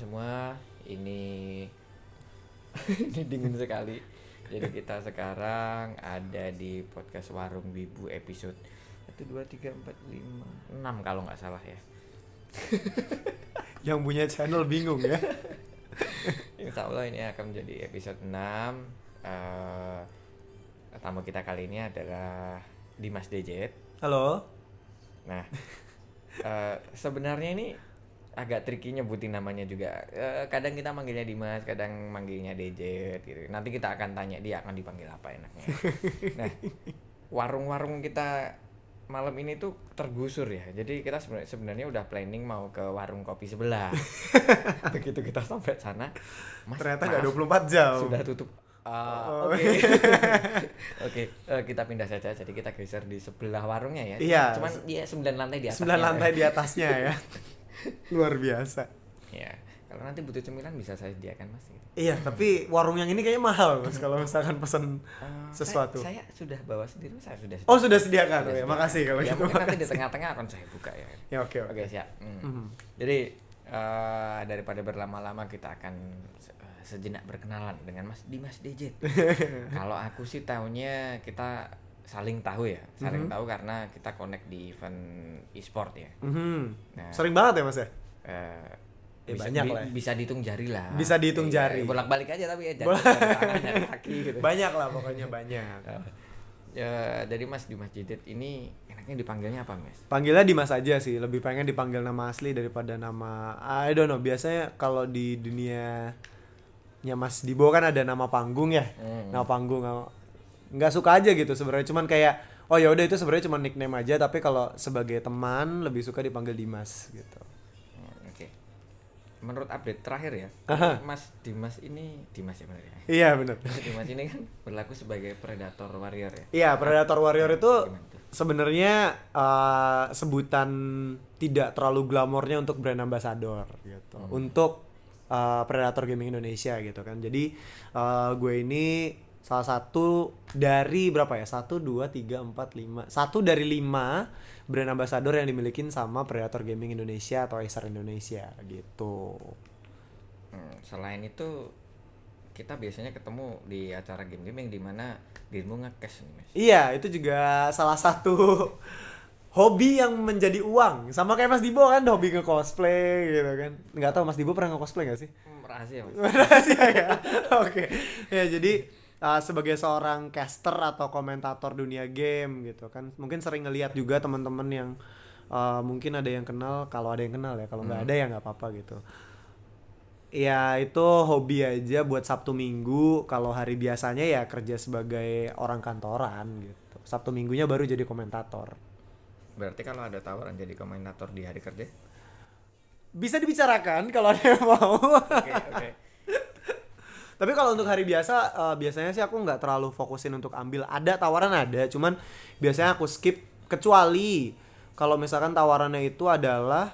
Semua. Ini ini dingin sekali. Jadi kita sekarang ada di podcast Warung Wibu episode 1 2 3 4 5 6 kalau nggak salah ya. Yang punya channel bingung ya. Insya Allah ini akan menjadi episode 6 Eh, Tamu kita kali ini adalah Dimas Dejet Halo. Nah eh, Sebenarnya ini agak tricky nyebutin namanya juga. Eh, Kadang kita manggilnya Dimas, kadang manggilnya Dejet gitu. Nanti kita akan tanya dia akan dipanggil apa enaknya. Nah warung-warung kita malam ini tuh tergusur ya. Jadi kita sebenarnya sebenarnya udah planning mau ke warung kopi sebelah. Begitu kita sampai sana mas Ternyata maaf, nggak 24 jam. sudah tutup. Ah, Oh. oke. Oke eh, kita pindah saja. Jadi kita geser di sebelah warungnya ya. Iya. cuman dia sembilan lantai di atasnya. Sembilan lantai di atasnya ya. Luar biasa. ya kalau nanti butuh cemilan bisa saya sediakan mas gitu. Iya, tapi warung yang ini kayaknya mahal mas kalau misalkan pesen Eh, sesuatu. saya, saya sudah bawa sendiri saya sudah Oh sudah sediakan, Sudah oh, ya, sediakan. makasih kalau ya, gitu. mungkin nanti di makasih. tengah-tengah akan saya buka ya Ya oke oke. Oke siap. Hmm. Mhm. Jadi eh, daripada berlama-lama kita akan eh, sejenak berkenalan dengan Mas Dimas Dejet. Kalau aku sih tahunya kita saling tahu ya, saling Mhm. tahu karena kita connect di event e-sport ya. Mhm. Nah, Sering banget ya mas ya. eh, Ya, bisa, banyak bi- lah ya. bisa dihitung jari lah. Bisa dihitung Iya, jari. Bolak-balik aja tapi ya jari, Bolak- jari tangan, jari kaki gitu. Banyak lah pokoknya banyak. Ya, jadi Mas Dimas Dejet ini enaknya dipanggilnya apa, Mas? Panggilnya Dimas aja sih, lebih pengen dipanggil nama asli daripada nama I don't know. Biasanya kalau di dunia nya Mas Dibo kan ada nama panggung ya. Hmm. Nama panggung nggak suka aja gitu sebenarnya cuman kayak oh ya udah itu sebenarnya cuma nickname aja tapi kalau sebagai teman lebih suka dipanggil Dimas gitu. Hmm, Oke. Menurut update terakhir ya, Aha. Mas Dimas ini Dimas ya benar ya. Iya bener Mas Dimas ini kan berlaku sebagai predator warrior ya. Iya Predator Warrior itu sebenarnya eh, sebutan tidak terlalu glamornya untuk brand ambassador gitu untuk eh, Predator Gaming Indonesia gitu kan jadi eh, gue ini salah satu dari berapa ya satu dua tiga empat lima satu dari lima brand ambassador yang dimiliki sama Predator Gaming Indonesia atau Acer Indonesia gitu Hmm, selain itu kita biasanya ketemu di acara game-game yang di mana dirimu nge-cash nih mas. Iya, itu juga salah satu hobi yang menjadi uang. Sama kayak Mas Dibo kan hobi ke cosplay gitu kan. Nggak tahu Mas Dibo pernah nge cosplay gak sih? Hmm, rahasia mas. Rahasia ya. Oke. Ya jadi uh, sebagai seorang caster atau komentator dunia game gitu kan, mungkin sering ngelihat juga teman-teman yang uh, mungkin ada yang kenal, kalau ada yang kenal ya, kalau nggak ada ya nggak apa-apa gitu. Ya itu hobi aja buat Sabtu Minggu. Kalau hari biasanya ya kerja sebagai orang kantoran gitu. Sabtu Minggunya baru jadi komentator. Berarti kalau ada tawaran jadi komentator di hari kerja? Bisa dibicarakan kalau ada yang mau. Oke oke. Tapi kalau untuk hari biasa, eh, biasanya sih aku nggak terlalu fokusin untuk ambil. Ada tawaran ada, cuman biasanya aku skip kecuali kalau misalkan tawarannya itu adalah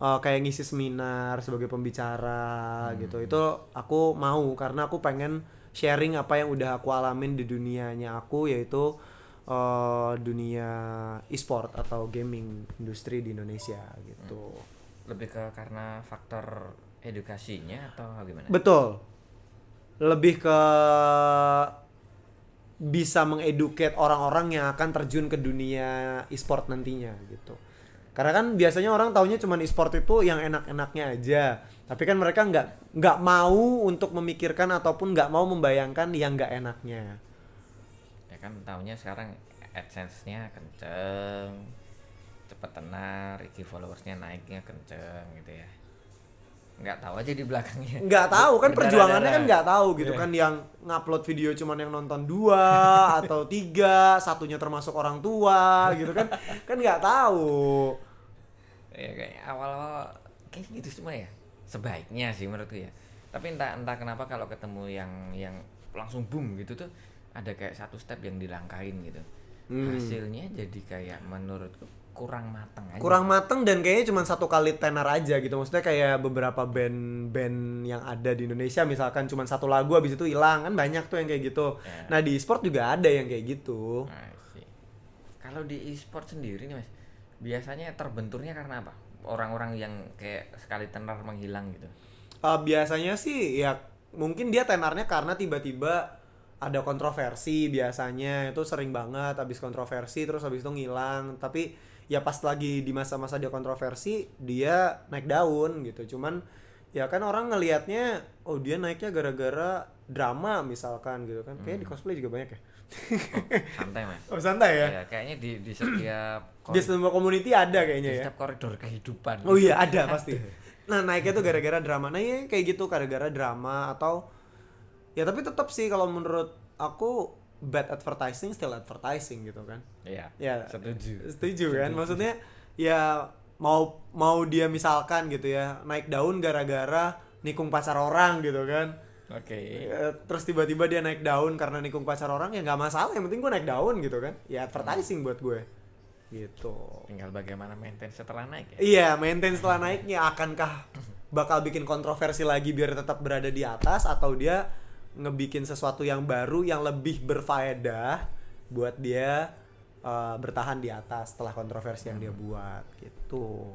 eh, kayak ngisi seminar sebagai pembicara gitu. Itu aku mau karena aku pengen sharing apa yang udah aku alamin di dunianya aku yaitu eh, dunia e-sport atau gaming industri di Indonesia gitu. Lebih ke karena faktor edukasinya atau gimana? Betul. Lebih ke bisa mengeduket orang-orang yang akan terjun ke dunia e-sport nantinya gitu. Karena kan biasanya orang taunya cuma e-sport itu yang enak-enaknya aja. Tapi kan mereka nggak nggak mau untuk memikirkan ataupun nggak mau membayangkan yang nggak enaknya. ya kan tahunya sekarang AdSense-nya kenceng cepet tenar iki followersnya naiknya kenceng gitu ya nggak tahu aja di belakangnya. Nggak tahu kan perjuangannya kan nggak tahu gitu Iya. kan yang ngupload video cuman yang nonton dua atau tiga satunya termasuk orang tua gitu kan. Kan nggak tahu. Ya kayak awal-awal kayak gitu semua ya. Sebaiknya sih menurutku ya. Tapi entah entah kenapa kalau ketemu yang yang langsung boom gitu tuh ada kayak satu step yang dilangkain gitu. Hmm. hasilnya jadi kayak menurutku kurang mateng aja. Kurang mateng dan kayaknya cuma satu kali tenar aja gitu. Maksudnya kayak beberapa band-band yang ada di Indonesia misalkan cuma satu lagu habis itu hilang. Kan banyak tuh yang kayak gitu. Ya. nah di e-sport juga ada yang kayak gitu. Kalau di e-sport sendiri nih mas, biasanya terbenturnya karena apa? orang-orang yang kayak sekali tenar menghilang gitu. Eh, biasanya sih ya mungkin dia tenarnya karena tiba-tiba ada kontroversi biasanya. Itu sering banget habis kontroversi terus habis itu ngilang. Tapi ya pas lagi di masa-masa dia kontroversi dia naik daun gitu. Cuman ya kan orang ngelihatnya oh dia naiknya gara-gara drama misalkan gitu kan. Kayak di cosplay juga banyak ya. Oh, santai mas. Oh santai ya? Ya kayaknya di di setiap di semua community ada di kayaknya ya? setiap koridor kehidupan. Oh iya ada pasti. Nah naiknya tuh gara-gara drama. Nah iya kayak gitu gara-gara drama atau ya tapi tetap sih kalau menurut aku bad advertising still advertising gitu kan. iya Ya setuju setuju kan. Maksudnya ya mau mau dia misalkan gitu ya naik daun gara-gara nikung pacar orang gitu kan. oke Ya, terus tiba-tiba dia naik daun karena nikung pacar orang ya nggak masalah yang penting gue naik daun gitu kan. Ya advertising buat gue. Gitu. tinggal bagaimana maintain setelah naik ya Iya, maintain setelah naiknya akankah bakal bikin kontroversi lagi biar tetap berada di atas atau dia ngebikin sesuatu yang baru yang lebih berfaedah buat dia uh, bertahan di atas setelah kontroversi yang dia buat gitu.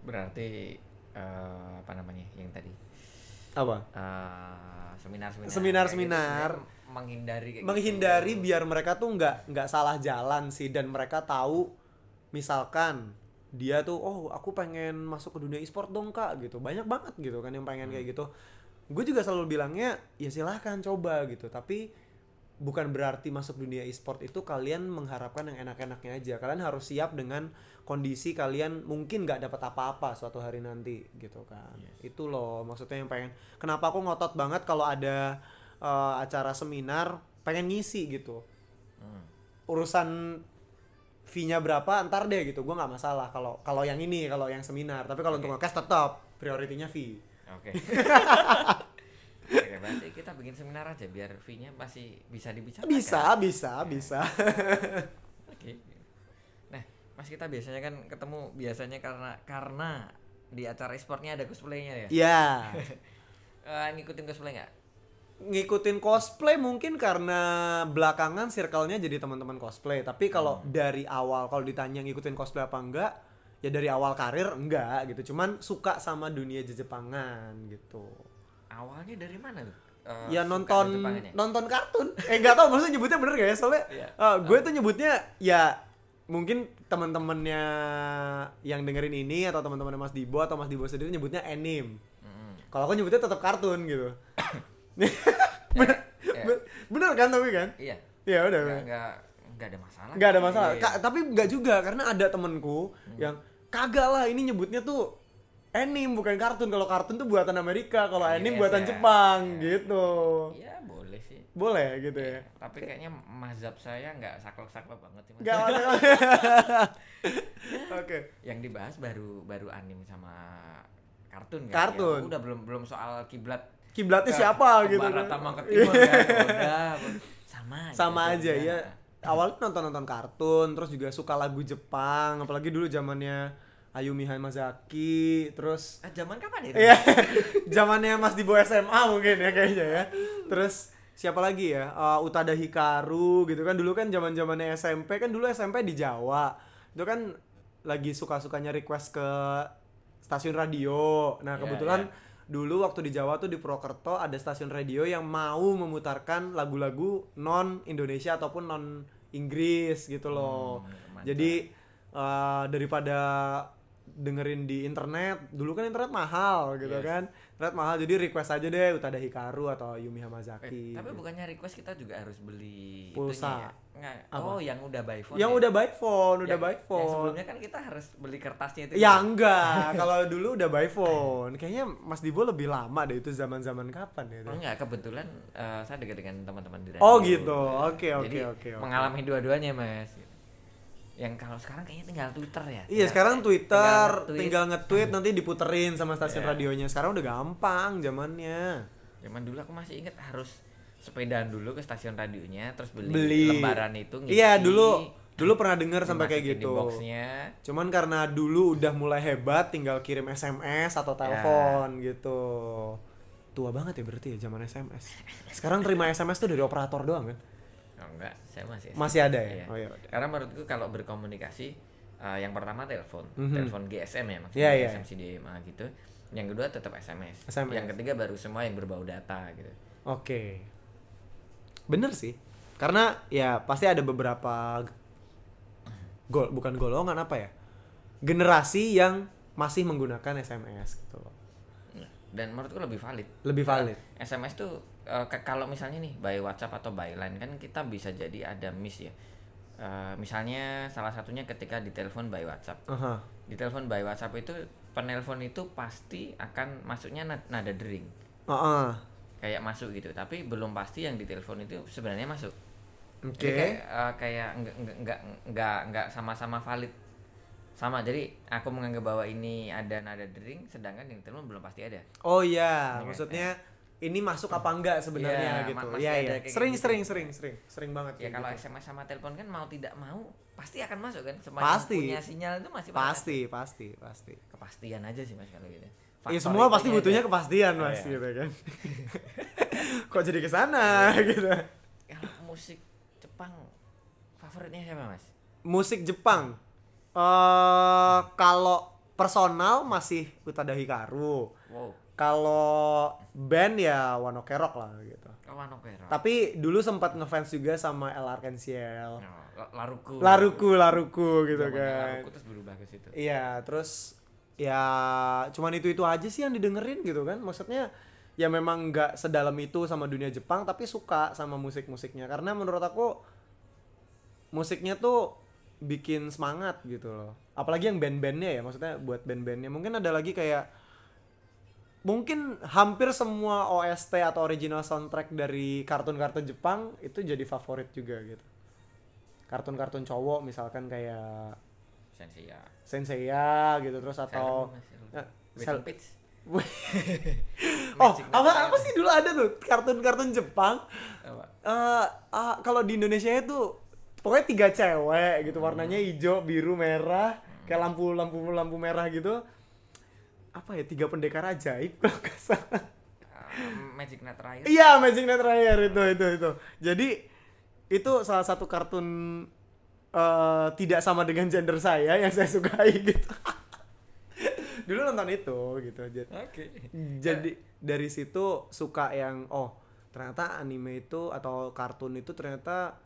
berarti eh, apa namanya yang tadi Apa? Eh, seminar-seminar Seminar-seminar. gitu menghindari kayak Menghindari gitu. biar mereka tuh nggak nggak salah jalan sih dan mereka tahu misalkan dia tuh oh aku pengen masuk ke dunia e-sport dong kak gitu banyak banget gitu kan yang pengen kayak gitu gue juga selalu bilangnya ya silahkan coba gitu. Tapi bukan berarti masuk dunia e-sport itu kalian mengharapkan yang enak-enaknya aja. Kalian harus siap dengan kondisi kalian mungkin nggak dapat apa-apa suatu hari nanti gitu kan. Itu loh maksudnya yang pengen kenapa aku ngotot banget kalau ada eh, acara seminar pengen ngisi gitu. Hmm. urusan fee-nya berapa ntar deh gitu. Gue nggak masalah kalau kalau yang ini kalau yang seminar. Tapi kalau untuk Oke. ngekes tetap prioritinya fee. Oke. bikin seminar aja biar fee-nya masih bisa dibicarakan. bisa bisa bisa Oke. Nah, Mas kita biasanya kan ketemu biasanya karena karena di acara e-sportnya ada cosplaynya ya. ya Eh, ngikutin cosplay nggak? ngikutin cosplay mungkin karena belakangan circle-nya jadi teman-teman cosplay tapi kalau dari awal kalau ditanya ngikutin cosplay apa enggak ya dari awal karir enggak gitu cuman suka sama dunia Jepangan gitu Awalnya dari mana tuh? Eh, ya nonton nonton kartun eh nggak tahu maksudnya nyebutnya bener gak ya soalnya Iya. eh, gue tuh nyebutnya ya mungkin teman-temannya yang dengerin ini atau teman-temannya Mas Dibo atau Mas Dibo sendiri nyebutnya anime Mm-mm. kalau aku nyebutnya tetap kartun gitu bener, Ya. be- bener kan tapi kan Iya. ya udah Nggak nggak ada masalah. nggak ada masalah Iya. Ka- tapi nggak juga karena ada temenku yang kagak lah ini nyebutnya tuh anime bukan kartun kalau kartun tuh buatan Amerika kalau Yes, anime buatan ya. Jepang Ya. gitu Iya boleh sih. boleh gitu ya Tapi kayaknya mazhab saya nggak saklek-saklek banget sih mas. Gak ada. Oke. Yang dibahas baru baru anime sama kartun kan. Kartun. Ya, udah belum belum soal kiblat. Kiblatnya ke- siapa ke gitu Barat kan. sama ke timur kan. Udah sama aja. Sama aja ya. Awalnya nonton-nonton kartun, terus juga suka lagu Jepang, apalagi dulu zamannya Ayumi Hamazaki, terus Ah, zaman kapan itu? Iya, zamannya Mas Dibo SMA mungkin ya kayaknya ya. Terus siapa lagi ya? Eh, Utada Hikaru gitu kan dulu kan zaman zamannya SMP kan dulu SMP di Jawa. Itu kan lagi suka-sukanya request ke stasiun radio. Nah, Iya, kebetulan iya. dulu waktu di Jawa tuh di Purwokerto ada stasiun radio yang mau memutarkan lagu-lagu non Indonesia ataupun non Inggris gitu loh. Hmm, mantap. Jadi eh, daripada dengerin di internet, dulu kan internet mahal gitu Yes. kan. Internet mahal jadi request aja deh Utada Hikaru atau Yumi Eh, Hamazaki. tapi bukannya request kita juga harus beli Pulsa. ya? Apa? Oh, yang udah by phone. yang ya? udah by phone, udah Yang- by Yang phone. sebelumnya kan kita harus beli kertasnya itu. Ya kan? enggak, kalau dulu udah by phone. Kayaknya Mas Dibo lebih lama deh itu zaman-zaman kapan ya? Oh, enggak, kebetulan eh, saya dekat dengan teman-teman di radio. Oh, gitu. Oke, oke, oke. Mengalami dua-duanya, Mas. Yang kalau sekarang kayaknya tinggal Twitter ya. Iya Tinggal- sekarang Twitter tinggal nge-tweet nanti diputerin sama stasiun Iya. radionya. Sekarang udah gampang zamannya. Zaman dulu aku masih inget harus sepedaan dulu ke stasiun radionya terus beli, Beli. lembaran itu ngisi, Iya dulu dulu pernah dengar sampai kayak gitu. boxnya. Cuman karena dulu udah mulai hebat tinggal kirim SMS atau Ya. telepon gitu. Tua banget ya berarti ya zaman SMS. Sekarang terima SMS tuh dari operator doang kan? Oh, enggak, saya masih Masih ada ya? Iya. Oh, ya udah. Karena menurutku kalau berkomunikasi Eh, yang pertama telepon, Mhm. telepon GSM ya maksudnya Iya, iya. GSM CDMA gitu. Yang kedua tetap SMS. SMS. Yang ketiga baru semua yang berbau data gitu. Oke. Bener sih. Karena ya pasti ada beberapa gol bukan golongan apa ya? Generasi yang masih menggunakan SMS gitu loh. Dan menurutku lebih valid. Lebih valid. Eh, SMS tuh ke- kalau misalnya nih by WhatsApp atau by line kan kita bisa jadi ada miss ya. Eh, misalnya salah satunya ketika ditelepon by WhatsApp. Aha. Ditelepon by WhatsApp itu penelpon itu pasti akan masuknya na- nada dering. Heeh. Kayak masuk gitu, tapi belum pasti yang ditelepon itu sebenarnya masuk. Oke. Jadi kayak eh, kayak enggak enggak enggak enggak sama-sama valid. Sama. Jadi aku menganggap bahwa ini ada nada dering sedangkan yang telepon belum pasti ada. Oh iya, Iya, maksudnya ini masuk apa enggak sebenarnya Iya, gitu. Iya iya. Sering gitu. sering sering sering sering banget Ya kalau gitu. SMS sama telepon kan mau tidak mau pasti akan masuk kan. Semuanya Pasti. punya sinyal itu masih Pasti, pasti, pasti. masuk. kepastian aja sih Mas kalau gitu. Ya Faktor semua pasti butuhnya aja. kepastian Oh, mas iya. gitu kan. Kok jadi ke sana gitu. Kalau musik Jepang favoritnya siapa Mas? Musik Jepang. eh kalau personal masih Utada Hikaru. Kalau band ya Wano Kerok lah gitu. Oh, Wano Kero. Tapi dulu sempat ngefans juga sama El Arkenciel. Oh, La- Laruku. Laruku, Laruku gitu Zamannya kan. Laruku terus berubah ke situ. Iya, terus ya cuman itu itu aja sih yang didengerin gitu kan. Maksudnya ya memang nggak sedalam itu sama dunia Jepang tapi suka sama musik-musiknya karena menurut aku musiknya tuh bikin semangat gitu loh. Apalagi yang band-bandnya ya, maksudnya buat band-bandnya. Mungkin ada lagi kayak mungkin hampir semua OST atau original soundtrack dari kartun-kartun Jepang itu jadi favorit juga gitu. Kartun-kartun cowok misalkan kayak Sensei ya. Senseiya gitu terus atau Moon. Ya, Waiting Sel- Pitch. oh apa apa sih dulu ada tuh kartun-kartun Jepang Apa? eh ah, kalau di Indonesia itu pokoknya tiga cewek gitu warnanya hijau biru merah kayak lampu lampu lampu merah gitu apa ya tiga pendekar ajaib kalau nggak salah. Um, Magic Knight Rider. iya Magic Knight Rider itu itu itu. Jadi itu salah satu kartun eh tidak sama dengan gender saya yang saya sukai gitu. Dulu nonton itu gitu. Jadi- Oke. jadi dari situ suka yang oh ternyata anime itu atau kartun itu ternyata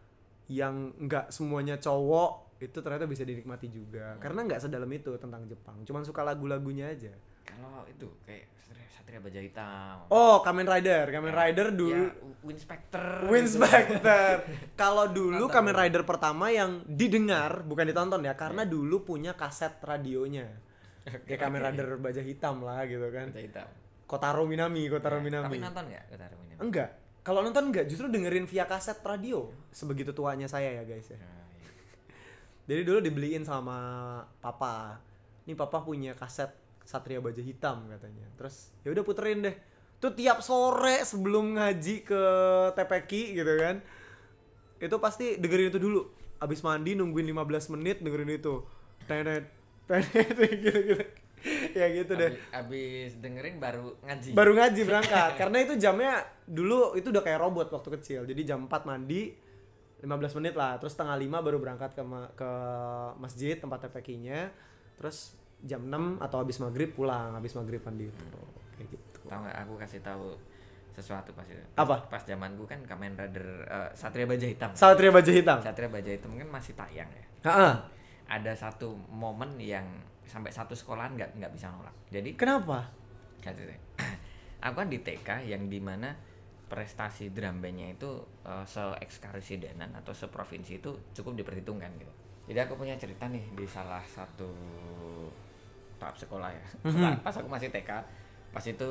yang nggak semuanya cowok itu ternyata bisa dinikmati juga. Karena nggak sedalam itu tentang Jepang. Cuman suka lagu-lagunya aja Kalau itu kayak Satria, Satria Baja Hitam. oh Kamen Rider Kamen Rider dulu Ya, Winspector. Win gitu. Spectre. Kalau dulu Nonton. Kamen Rider pertama yang didengar bukan ditonton ya karena dulu punya kaset radionya kayak Kamen Rider baja hitam lah gitu kan Baja Hitam. Kotaro Minami Kotaro Ya, Minami Tapi nonton nggak Kotaro Minami? Enggak. Kalau nonton enggak, justru dengerin via kaset radio. Sebegitu tuanya saya ya, guys ya. Nah, iya. Jadi dulu dibeliin sama papa. Ini papa punya kaset Satria Baja Hitam katanya. Terus ya udah puterin deh. Tuh tiap sore sebelum ngaji ke TPQ gitu kan. Itu pasti dengerin itu dulu. Abis mandi nungguin 15 menit dengerin itu. Tenet, tenet gitu-gitu. ya gitu deh. Abis, abis dengerin baru ngaji. baru ngaji berangkat karena itu jamnya dulu itu udah kayak robot waktu kecil jadi jam 4 mandi 15 menit lah terus setengah lima baru berangkat ke ke masjid tempat TPQ-nya terus jam 6 atau habis maghrib pulang habis maghrib mandi itu kayak gitu Tahu nggak aku kasih tahu sesuatu pas itu. Apa? Pas zamanku kan Kamen Rider eh, Satria Baja Hitam. Satria Baja Hitam Satria Baja Hitam kan masih tayang ya. Heeh. Ada satu momen yang sampai satu sekolahan nggak nggak bisa nolak. Jadi kenapa Gitu aku kan di TK yang di mana prestasi drum bandnya itu uh, se ekskarsidenan atau seprovinsi itu cukup diperhitungkan gitu. Jadi aku punya cerita nih di salah satu tahap sekolah ya. Mhm. Pas aku masih TK, pas itu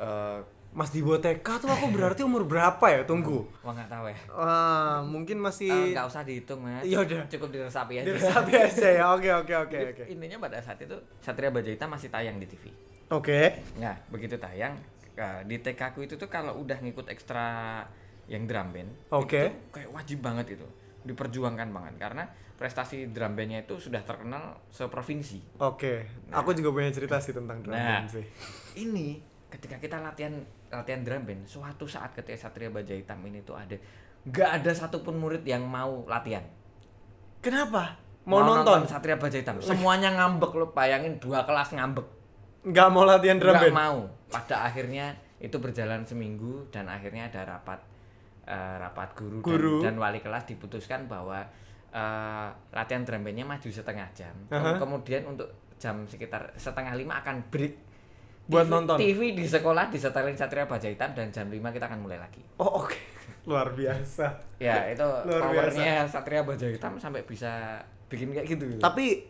uh, Mas di Boteka tuh aku berarti umur berapa ya tunggu wah nggak tahu ya. Wah, mungkin Eh, masih nggak usah dihitung mas. Iya udah. Cukup diresapi aja. diresapi aja ya oke oke oke oke Intinya pada saat itu Satria Baja Hitam masih tayang di TV. oke Nah, begitu tayang eh, di TK ku itu tuh kalau udah ngikut ekstra yang drum band, Oke. itu kayak wajib banget itu, diperjuangkan banget karena prestasi drum bandnya itu sudah terkenal seprovinsi. Oke, aku juga punya cerita sih tentang drum Nah. band sih. Ini ketika kita latihan latihan drum band, suatu saat ketika Satria Baja Hitam ini tuh ada nggak ada satupun murid yang mau latihan. Kenapa? Mau nonton? Satria Baja Hitam. Semuanya ngambek lo, bayangin dua kelas ngambek. nggak mau latihan drum Nggak band mau. Pada akhirnya itu berjalan seminggu dan akhirnya ada rapat eh, rapat guru, dan- Guru. Dan, wali kelas diputuskan bahwa eh, latihan drum bandnya maju setengah jam. Aha. Kemudian untuk jam sekitar setengah lima akan break Buat TV nonton? TV di sekolah disetelin Satria Baja Hitam dan jam 5 kita akan mulai lagi. oh oke luar biasa Ya, itu Luar powernya Satria Baja Hitam sampai bisa bikin kayak gitu. tapi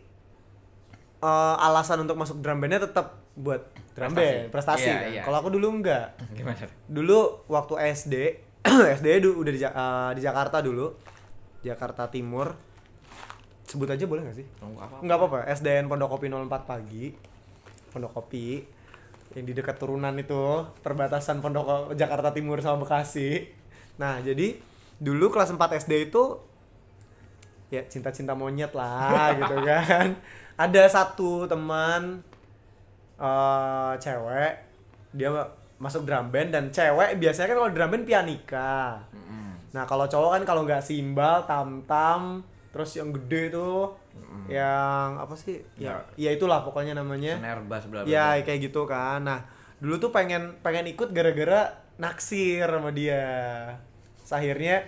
eh, alasan untuk masuk drum bandnya tetap buat drum Prestasi. band prestasi Iya, kan? iya. kalau aku dulu enggak gimana? dulu waktu SD SD udah di, eh, di Jakarta dulu Jakarta Timur. Sebut aja boleh nggak sih? Tunggu apa? nggak apa-apa. SDN Pondok Kopi 04 pagi. Pondok Kopi yang di dekat turunan itu perbatasan Pondok Jakarta Timur sama Bekasi. Nah jadi dulu kelas 4 SD itu ya cinta-cinta monyet lah gitu kan. Ada satu teman eh cewek dia masuk drum band dan cewek biasanya kan kalau drum band pianika. Mm-mm. Nah kalau cowok kan kalau nggak simbal, tam tam, terus yang gede tuh, yang apa sih? Ya, ya itulah pokoknya namanya. Snare bass bla bla. Ya kayak gitu kan. Nah dulu tuh pengen pengen ikut gara-gara naksir sama dia. Terus Akhirnya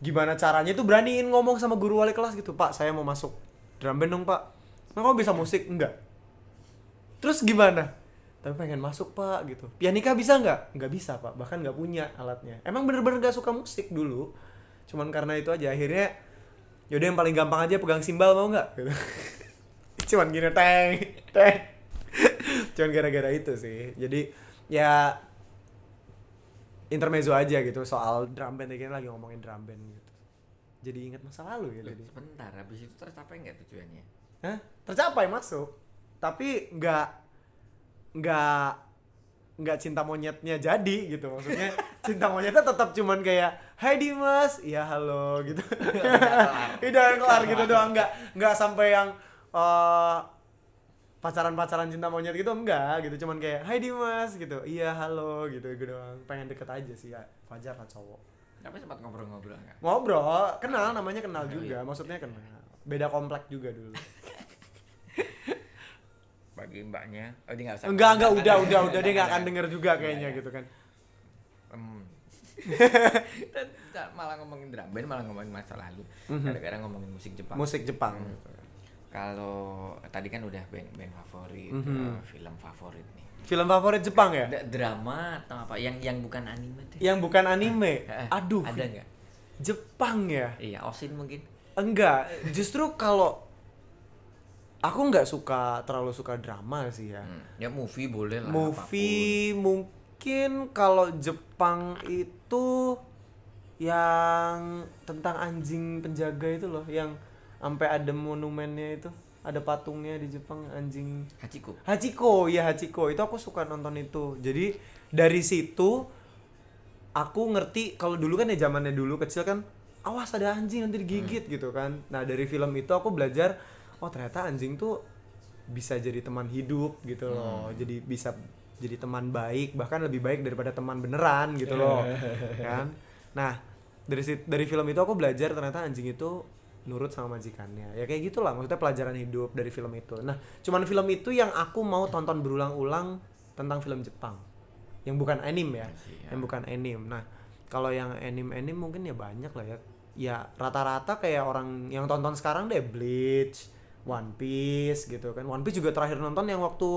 gimana caranya tuh beraniin ngomong sama guru wali kelas gitu, Pak saya mau masuk drum band dong Pak. Nah kamu bisa musik enggak? Terus gimana? Tapi pengen masuk pak gitu. Pianika bisa nggak? Nggak bisa pak. Bahkan nggak punya alatnya. Emang bener-bener gak suka musik dulu. Cuman karena itu aja akhirnya yaudah yang paling gampang aja pegang simbal mau nggak? Gitu. Cuman gini teng teng. Cuman gara-gara itu sih. Jadi ya intermezzo aja gitu soal drum band ini lagi ngomongin drum band gitu. Jadi ingat masa lalu ya Loh, jadi. sebentar, habis itu tercapai nggak tujuannya? Hah? Tercapai masuk. Tapi nggak nggak nggak cinta monyetnya jadi gitu. Maksudnya cinta monyetnya tetap cuman kayak Hai Dimas. Iya halo gitu. Udah kelar. Gitu doang. Nggak nggak sampai yang eh, pacaran-pacaran cinta monyet gitu enggak gitu. Cuman kayak Hai Dimas gitu. Iya halo gitu gitu doang. Pengen deket aja sih ya. Fajar kan cowok. Tapi sempat ngobrol-ngobrol nggak? ngobrol. Kenal namanya kenal Oh, juga. Iya. maksudnya kenal. Beda komplek juga dulu Bagi mbaknya, oh dia nggak usah. enggak enggak udah udah udah dia nggak akan denger juga kayaknya gitu kan Hmm. kita malah ngomongin drum band, malah ngomongin masa lalu. Mhm. Kadang-kadang ngomongin musik Jepang. musik Jepang Kalau tadi kan udah band-band favorit, Mhm. eh, film favorit nih. film favorit Jepang ya drama atau apa? Yang yang bukan anime deh. yang bukan anime Eh, aduh Ada nggak? Jepang ya Iya, Osin mungkin. enggak justru kalau aku nggak suka terlalu suka drama sih ya Hmm. Ya movie boleh lah. movie mungkin kalau Jepang itu yang tentang anjing penjaga itu loh yang sampai ada monumennya itu ada patungnya di Jepang anjing apa pun. Hachiko. Hachiko ya Hachiko itu aku suka nonton itu jadi dari situ aku ngerti kalau dulu kan ya zamannya dulu kecil kan awas ada anjing nanti digigit gitu kan nah dari film itu aku belajar oh ternyata anjing tuh bisa jadi teman hidup gitu loh. Jadi bisa jadi teman baik bahkan lebih baik daripada teman beneran gitu loh. Kan? Nah dari dari film itu aku belajar ternyata anjing itu nurut sama majikannya. Ya kayak gitulah maksudnya pelajaran hidup dari film itu. Nah cuman film itu yang aku mau tonton berulang-ulang tentang film Jepang. Yang bukan anime ya Iya. yang bukan anime. Nah kalau yang anime anime mungkin ya banyak lah ya. Ya rata-rata kayak orang yang tonton sekarang deh Bleach One Piece gitu kan. One Piece juga terakhir nonton yang waktu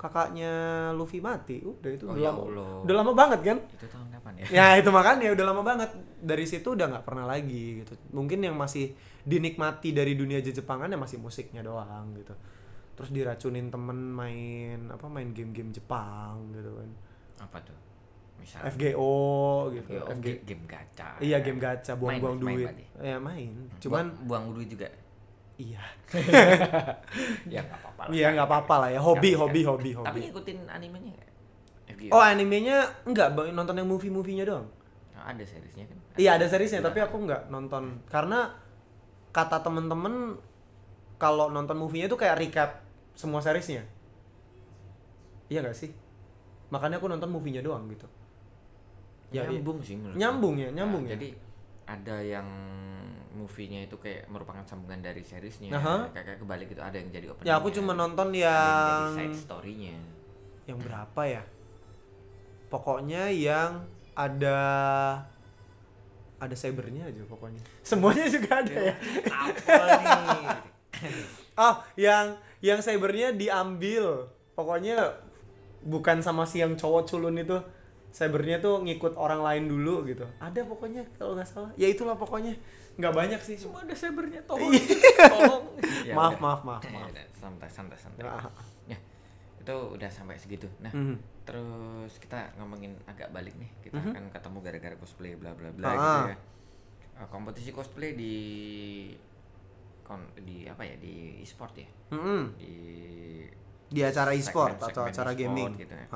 kakaknya Luffy mati. Udah itu Oh, udah, ya lama, udah lama banget kan? Itu tahun kapan ya? ya itu makanya udah lama banget. Dari situ udah nggak pernah lagi gitu. Mungkin yang masih dinikmati dari dunia Jepangan ya masih musiknya doang gitu. Terus diracunin temen main apa main game-game Jepang gitu kan. Apa tuh? Misal FGO gitu. FGO, FG game, gacha. iya game gacha buang-buang Main, main duit. berarti? ya main. Buang, cuman buang duit juga. Iya ya nggak apa-apa. lah. iya nggak apa-apa lah ya hobi hobi nggak- hobi Tapi hobi ngikutin animenya nggak? FGO. oh animenya enggak nonton yang movie-movienya doang Nah, ada seriesnya kan? Iya ada seriesnya tapi aku nggak nonton karena kata temen-temen kalau nonton movie-nya itu kayak recap semua seriesnya. Iya gak sih? Makanya aku nonton movie-nya doang gitu. Ya, nyambung sih menurut Nyambung aku. ya, nyambung Nah, ya. Jadi ada yang movie-nya itu kayak merupakan sambungan dari seriesnya Aha. kayak, kayak kebalik gitu ada yang jadi opening Ya aku cuma nonton yang yang jadi side story-nya yang berapa ya? Pokoknya yang ada ada cybernya aja pokoknya. Semuanya juga ada ya. apa nih Oh, yang yang cybernya diambil. Pokoknya bukan sama si yang cowok culun itu. Cybernya tuh ngikut orang lain dulu gitu. Ada pokoknya kalau nggak salah. Ya itulah pokoknya. Nggak banyak sih. semua ada cybernya tolong Iya. tolong Ya maaf, maaf, maaf, Ya maaf. udah, santai santai santai Ah. ya itu udah sampai segitu nah Mhm. terus kita ngomongin agak balik nih kita Mhm. akan ketemu gara-gara cosplay bla bla bla Ah. gitu ya Eh, kompetisi cosplay di kon di apa ya di e-sport ya Mm-mm. di Di acara e-sport segmen- atau acara e-sport gaming. gitu ya.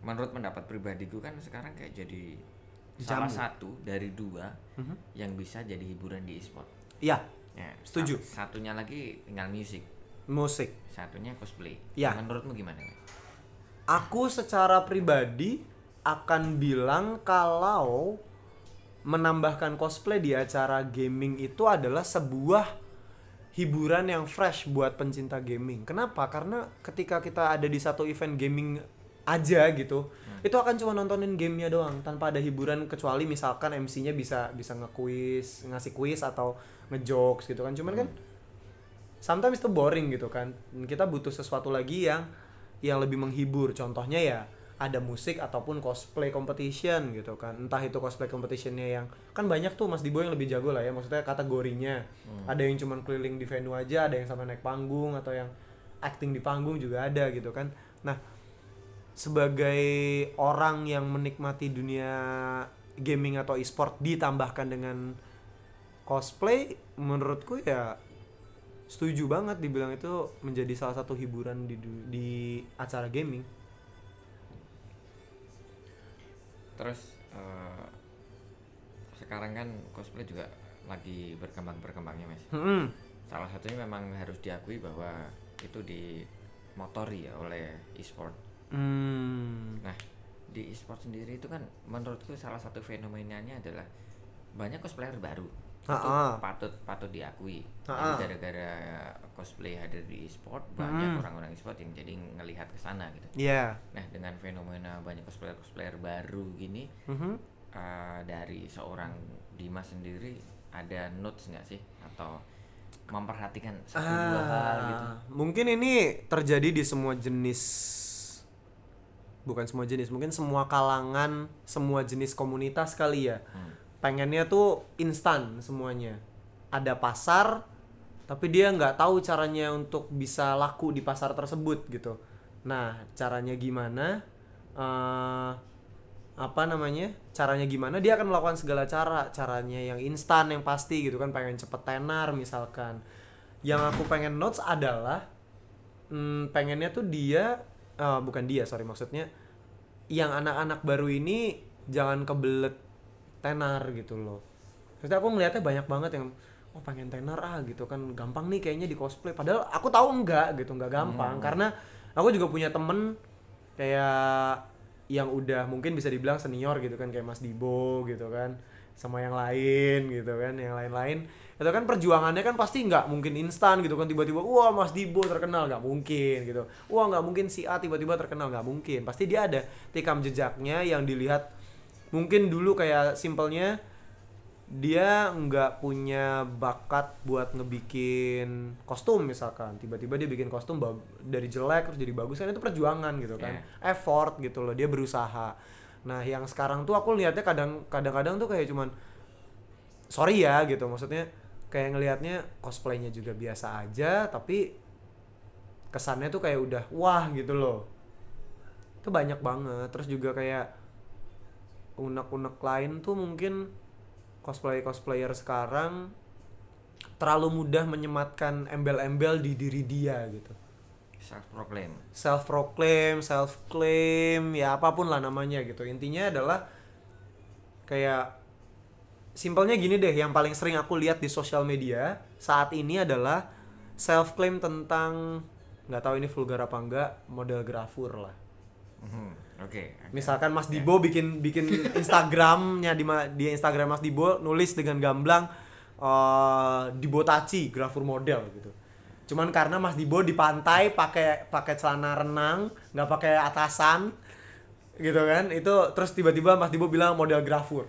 Menurut pendapat pribadiku kan sekarang kayak jadi Jamu. salah satu dari dua Mhm. yang bisa jadi hiburan di e-sport Iya, ya, Setuju. sa- satunya lagi tinggal musik musik. satunya cosplay Ya. menurutmu gimana? Aku secara pribadi akan bilang kalau menambahkan cosplay di acara gaming itu adalah sebuah hiburan yang fresh buat pencinta gaming. Kenapa? Karena ketika kita ada di satu event gaming aja gitu, itu akan cuma nontonin gamenya doang tanpa ada hiburan kecuali misalkan MC-nya bisa bisa nge-quiz, ngasih quiz atau ngejokes gitu kan. Cuman kan sometimes itu boring gitu kan. Kita butuh sesuatu lagi yang yang lebih menghibur. Contohnya ya ada musik ataupun cosplay competition gitu kan. Entah itu cosplay competitionnya yang kan banyak tuh Mas Dibo yang lebih jago lah ya. Maksudnya kategorinya. Ada yang cuman keliling di venue aja, ada yang sampai naik panggung atau yang acting di panggung juga ada gitu kan. Nah, sebagai orang yang menikmati dunia gaming atau e-sport ditambahkan dengan cosplay menurutku ya setuju banget dibilang itu menjadi salah satu hiburan di di acara gaming. terus eh, sekarang kan cosplay juga lagi berkembang berkembangnya mas Hmm. salah satunya memang harus diakui bahwa itu dimotori ya oleh e-sport Hmm. nah di e-sport sendiri itu kan menurutku salah satu fenomenanya adalah banyak cosplayer baru itu Ha-ha. patut patut diakui gara-gara cosplay hadir di e-sport banyak Hmm. orang-orang e-sport yang jadi ngelihat ke sana gitu Iya. nah dengan fenomena banyak cosplayer cosplayer baru gini Mhm. uh, dari seorang Dimas sendiri ada notes nggak sih atau memperhatikan satu dua hal gitu Ah, Mungkin ini terjadi di semua jenis bukan semua jenis, mungkin semua kalangan, semua jenis komunitas kali ya. Hmm. Pengennya tuh instan semuanya. Ada pasar, tapi dia nggak tahu caranya untuk bisa laku di pasar tersebut gitu. Nah, caranya gimana? Eh, apa namanya? Caranya gimana? Dia akan melakukan segala cara. Caranya yang instan, yang pasti gitu kan. Pengen cepet tenar misalkan. Yang aku pengen notes adalah hmm, pengennya tuh dia eh, bukan dia sorry maksudnya yang anak-anak baru ini jangan kebelet tenar gitu loh. Maksudnya aku ngeliatnya banyak banget yang oh pengen tenar ah gitu kan. Gampang nih kayaknya di cosplay. Padahal aku tahu enggak gitu enggak gampang. Karena aku juga punya temen kayak yang udah mungkin bisa dibilang senior gitu kan kayak Mas Dibo gitu kan sama yang lain gitu kan yang lain-lain. Itu kan perjuangannya kan pasti nggak mungkin instan gitu kan tiba-tiba wah Mas Dibo terkenal. Nggak mungkin gitu. Wah nggak mungkin si A tiba-tiba terkenal. Nggak mungkin. Pasti dia ada tikam jejaknya yang dilihat mungkin dulu kayak simpelnya dia nggak punya bakat buat ngebikin kostum misalkan. Tiba-tiba dia bikin kostum dari jelek terus jadi bagus kan itu perjuangan gitu kan. Effort gitu loh dia berusaha nah yang sekarang tuh aku lihatnya kadang kadang-kadang tuh kayak cuman sorry ya gitu. Maksudnya kayak ngelihatnya cosplaynya juga biasa aja tapi kesannya tuh kayak udah wah gitu loh. Itu banyak banget. Terus juga kayak unek-unek lain tuh mungkin cosplay cosplayer sekarang terlalu mudah menyematkan embel-embel di diri dia gitu self proclaim self proclaim self claim ya apa pun lah namanya gitu. Intinya adalah kayak simpelnya gini deh yang paling sering aku lihat di sosial media saat ini adalah self claim tentang nggak tahu ini vulgar apa enggak model grafur lah. Mhm, oke oke. Misalkan Mas Dibo bikin bikin Instagramnya di ma- di Instagram Mas Dibo nulis dengan gamblang eh di Botaci grafur model gitu cuman karena Mas Dibo di pantai pakai pakai celana renang nggak pakai atasan gitu kan itu terus tiba-tiba Mas Dibo bilang model grafur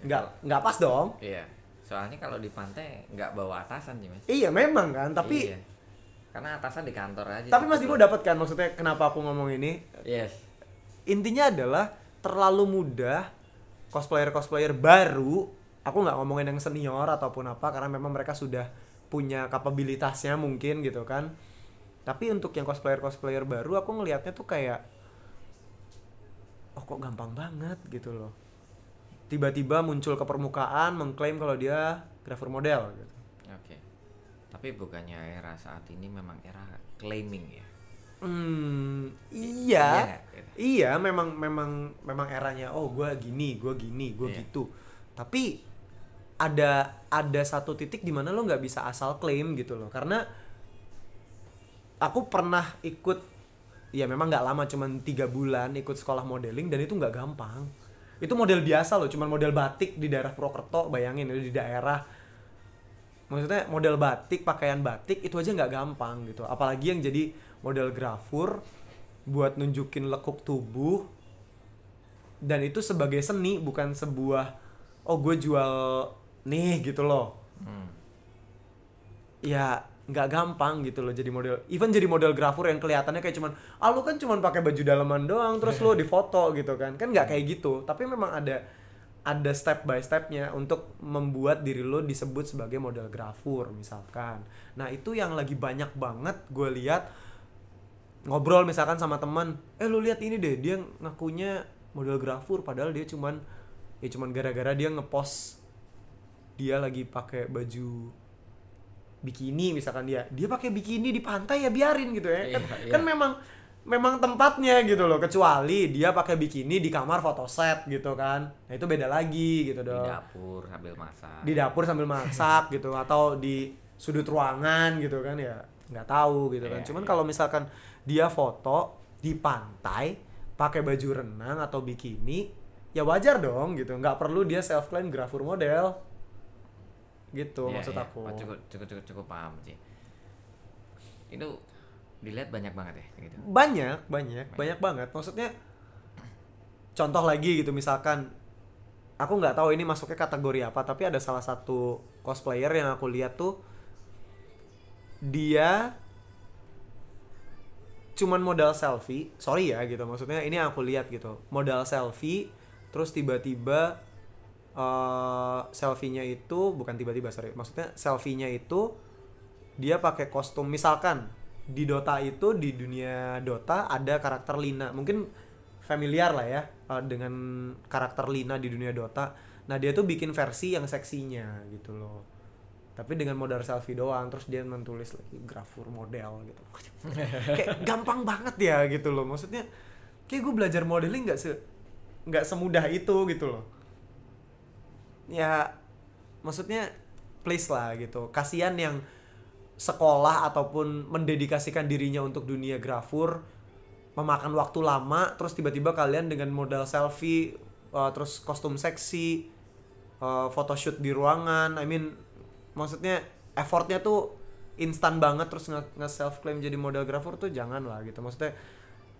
nggak nggak pas dong Iya. Soalnya kalau di pantai nggak bawa atasan sih mas. iya memang kan tapi Iya. Karena atasan di kantor aja. tapi Mas Dibo dapat kan maksudnya kenapa aku ngomong ini Yes. intinya adalah terlalu mudah cosplayer cosplayer baru aku nggak ngomongin yang senior ataupun apa karena memang mereka sudah punya kapabilitasnya mungkin gitu kan tapi untuk yang cosplayer cosplayer baru aku ngelihatnya tuh kayak oh kok gampang banget gitu loh tiba-tiba muncul ke permukaan mengklaim kalau dia grapher model gitu. Oke. Tapi bukannya era saat ini memang era claiming ya? Hmm, Iya iya. Gitu. Iya, memang memang memang eranya oh gua gini, gua gini, gua Iya. gitu. Tapi ada ada satu titik di mana lo nggak bisa asal klaim gitu loh. Karena aku pernah ikut ya memang nggak lama cuman tiga bulan ikut sekolah modeling dan itu nggak gampang. Itu model biasa loh, cuman model batik di daerah Purwokerto, bayangin itu di daerah maksudnya model batik pakaian batik itu aja nggak gampang gitu apalagi yang jadi model grafur buat nunjukin lekuk tubuh dan itu sebagai seni bukan sebuah oh gue jual nih gitu loh. Hmm. ya nggak gampang gitu loh jadi model. Even jadi model grafur yang kelihatannya kayak cuman ah lu kan cuman pakai baju dalaman doang terus lu difoto gitu kan. Kan nggak kayak gitu tapi memang ada ada step by stepnya untuk membuat diri lo disebut sebagai model grafur misalkan. Nah itu yang lagi banyak banget gue lihat ngobrol misalkan sama teman eh lu lihat ini deh dia ngakunya model grafur padahal dia cuman ya cuman gara-gara dia ngepost dia lagi pakai baju bikini misalkan dia dia pakai bikini di pantai ya biarin gitu ya kan, Iya, iya. kan memang memang tempatnya gitu loh kecuali dia pakai bikini di kamar fotoset gitu kan nah itu beda lagi gitu Di dong dapur sambil masak. di dapur sambil masak gitu atau di sudut ruangan gitu kan ya nggak tahu gitu kan Iya, cuman iya. kalau misalkan dia foto di pantai pakai baju renang atau bikini ya wajar dong gitu nggak perlu dia self claim grafur model gitu Iya, maksud iya. aku Oh, cukup, cukup cukup cukup paham sih. Itu dilihat banyak banget ya gitu. banyak banyak banyak banget maksudnya contoh lagi gitu misalkan aku nggak tahu ini masuknya kategori apa tapi ada salah satu cosplayer yang aku lihat tuh dia cuman modal selfie sorry ya gitu maksudnya ini yang aku lihat gitu modal selfie terus tiba-tiba eh selfie-nya itu bukan tiba-tiba sorry. Maksudnya selfie-nya itu dia pakai kostum. Misalkan di Dota itu di dunia Dota ada karakter Lina. Mungkin familiar lah ya eh, dengan karakter Lina di dunia Dota. Nah dia tuh bikin versi yang seksinya gitu loh. Tapi dengan modal selfie doang terus dia menulis lagi grafur model gitu. Kayak gampang banget ya gitu loh. Maksudnya kayak gue belajar modeling nggak se nggak semudah itu gitu loh ya maksudnya please lah gitu. Kasihan yang sekolah ataupun mendedikasikan dirinya untuk dunia grafur memakan waktu lama terus tiba-tiba kalian dengan modal selfie uh, terus kostum seksi uh, photoshoot di ruangan. I mean maksudnya effortnya tuh instan banget terus nge, self claim jadi model grafur tuh jangan lah gitu. Maksudnya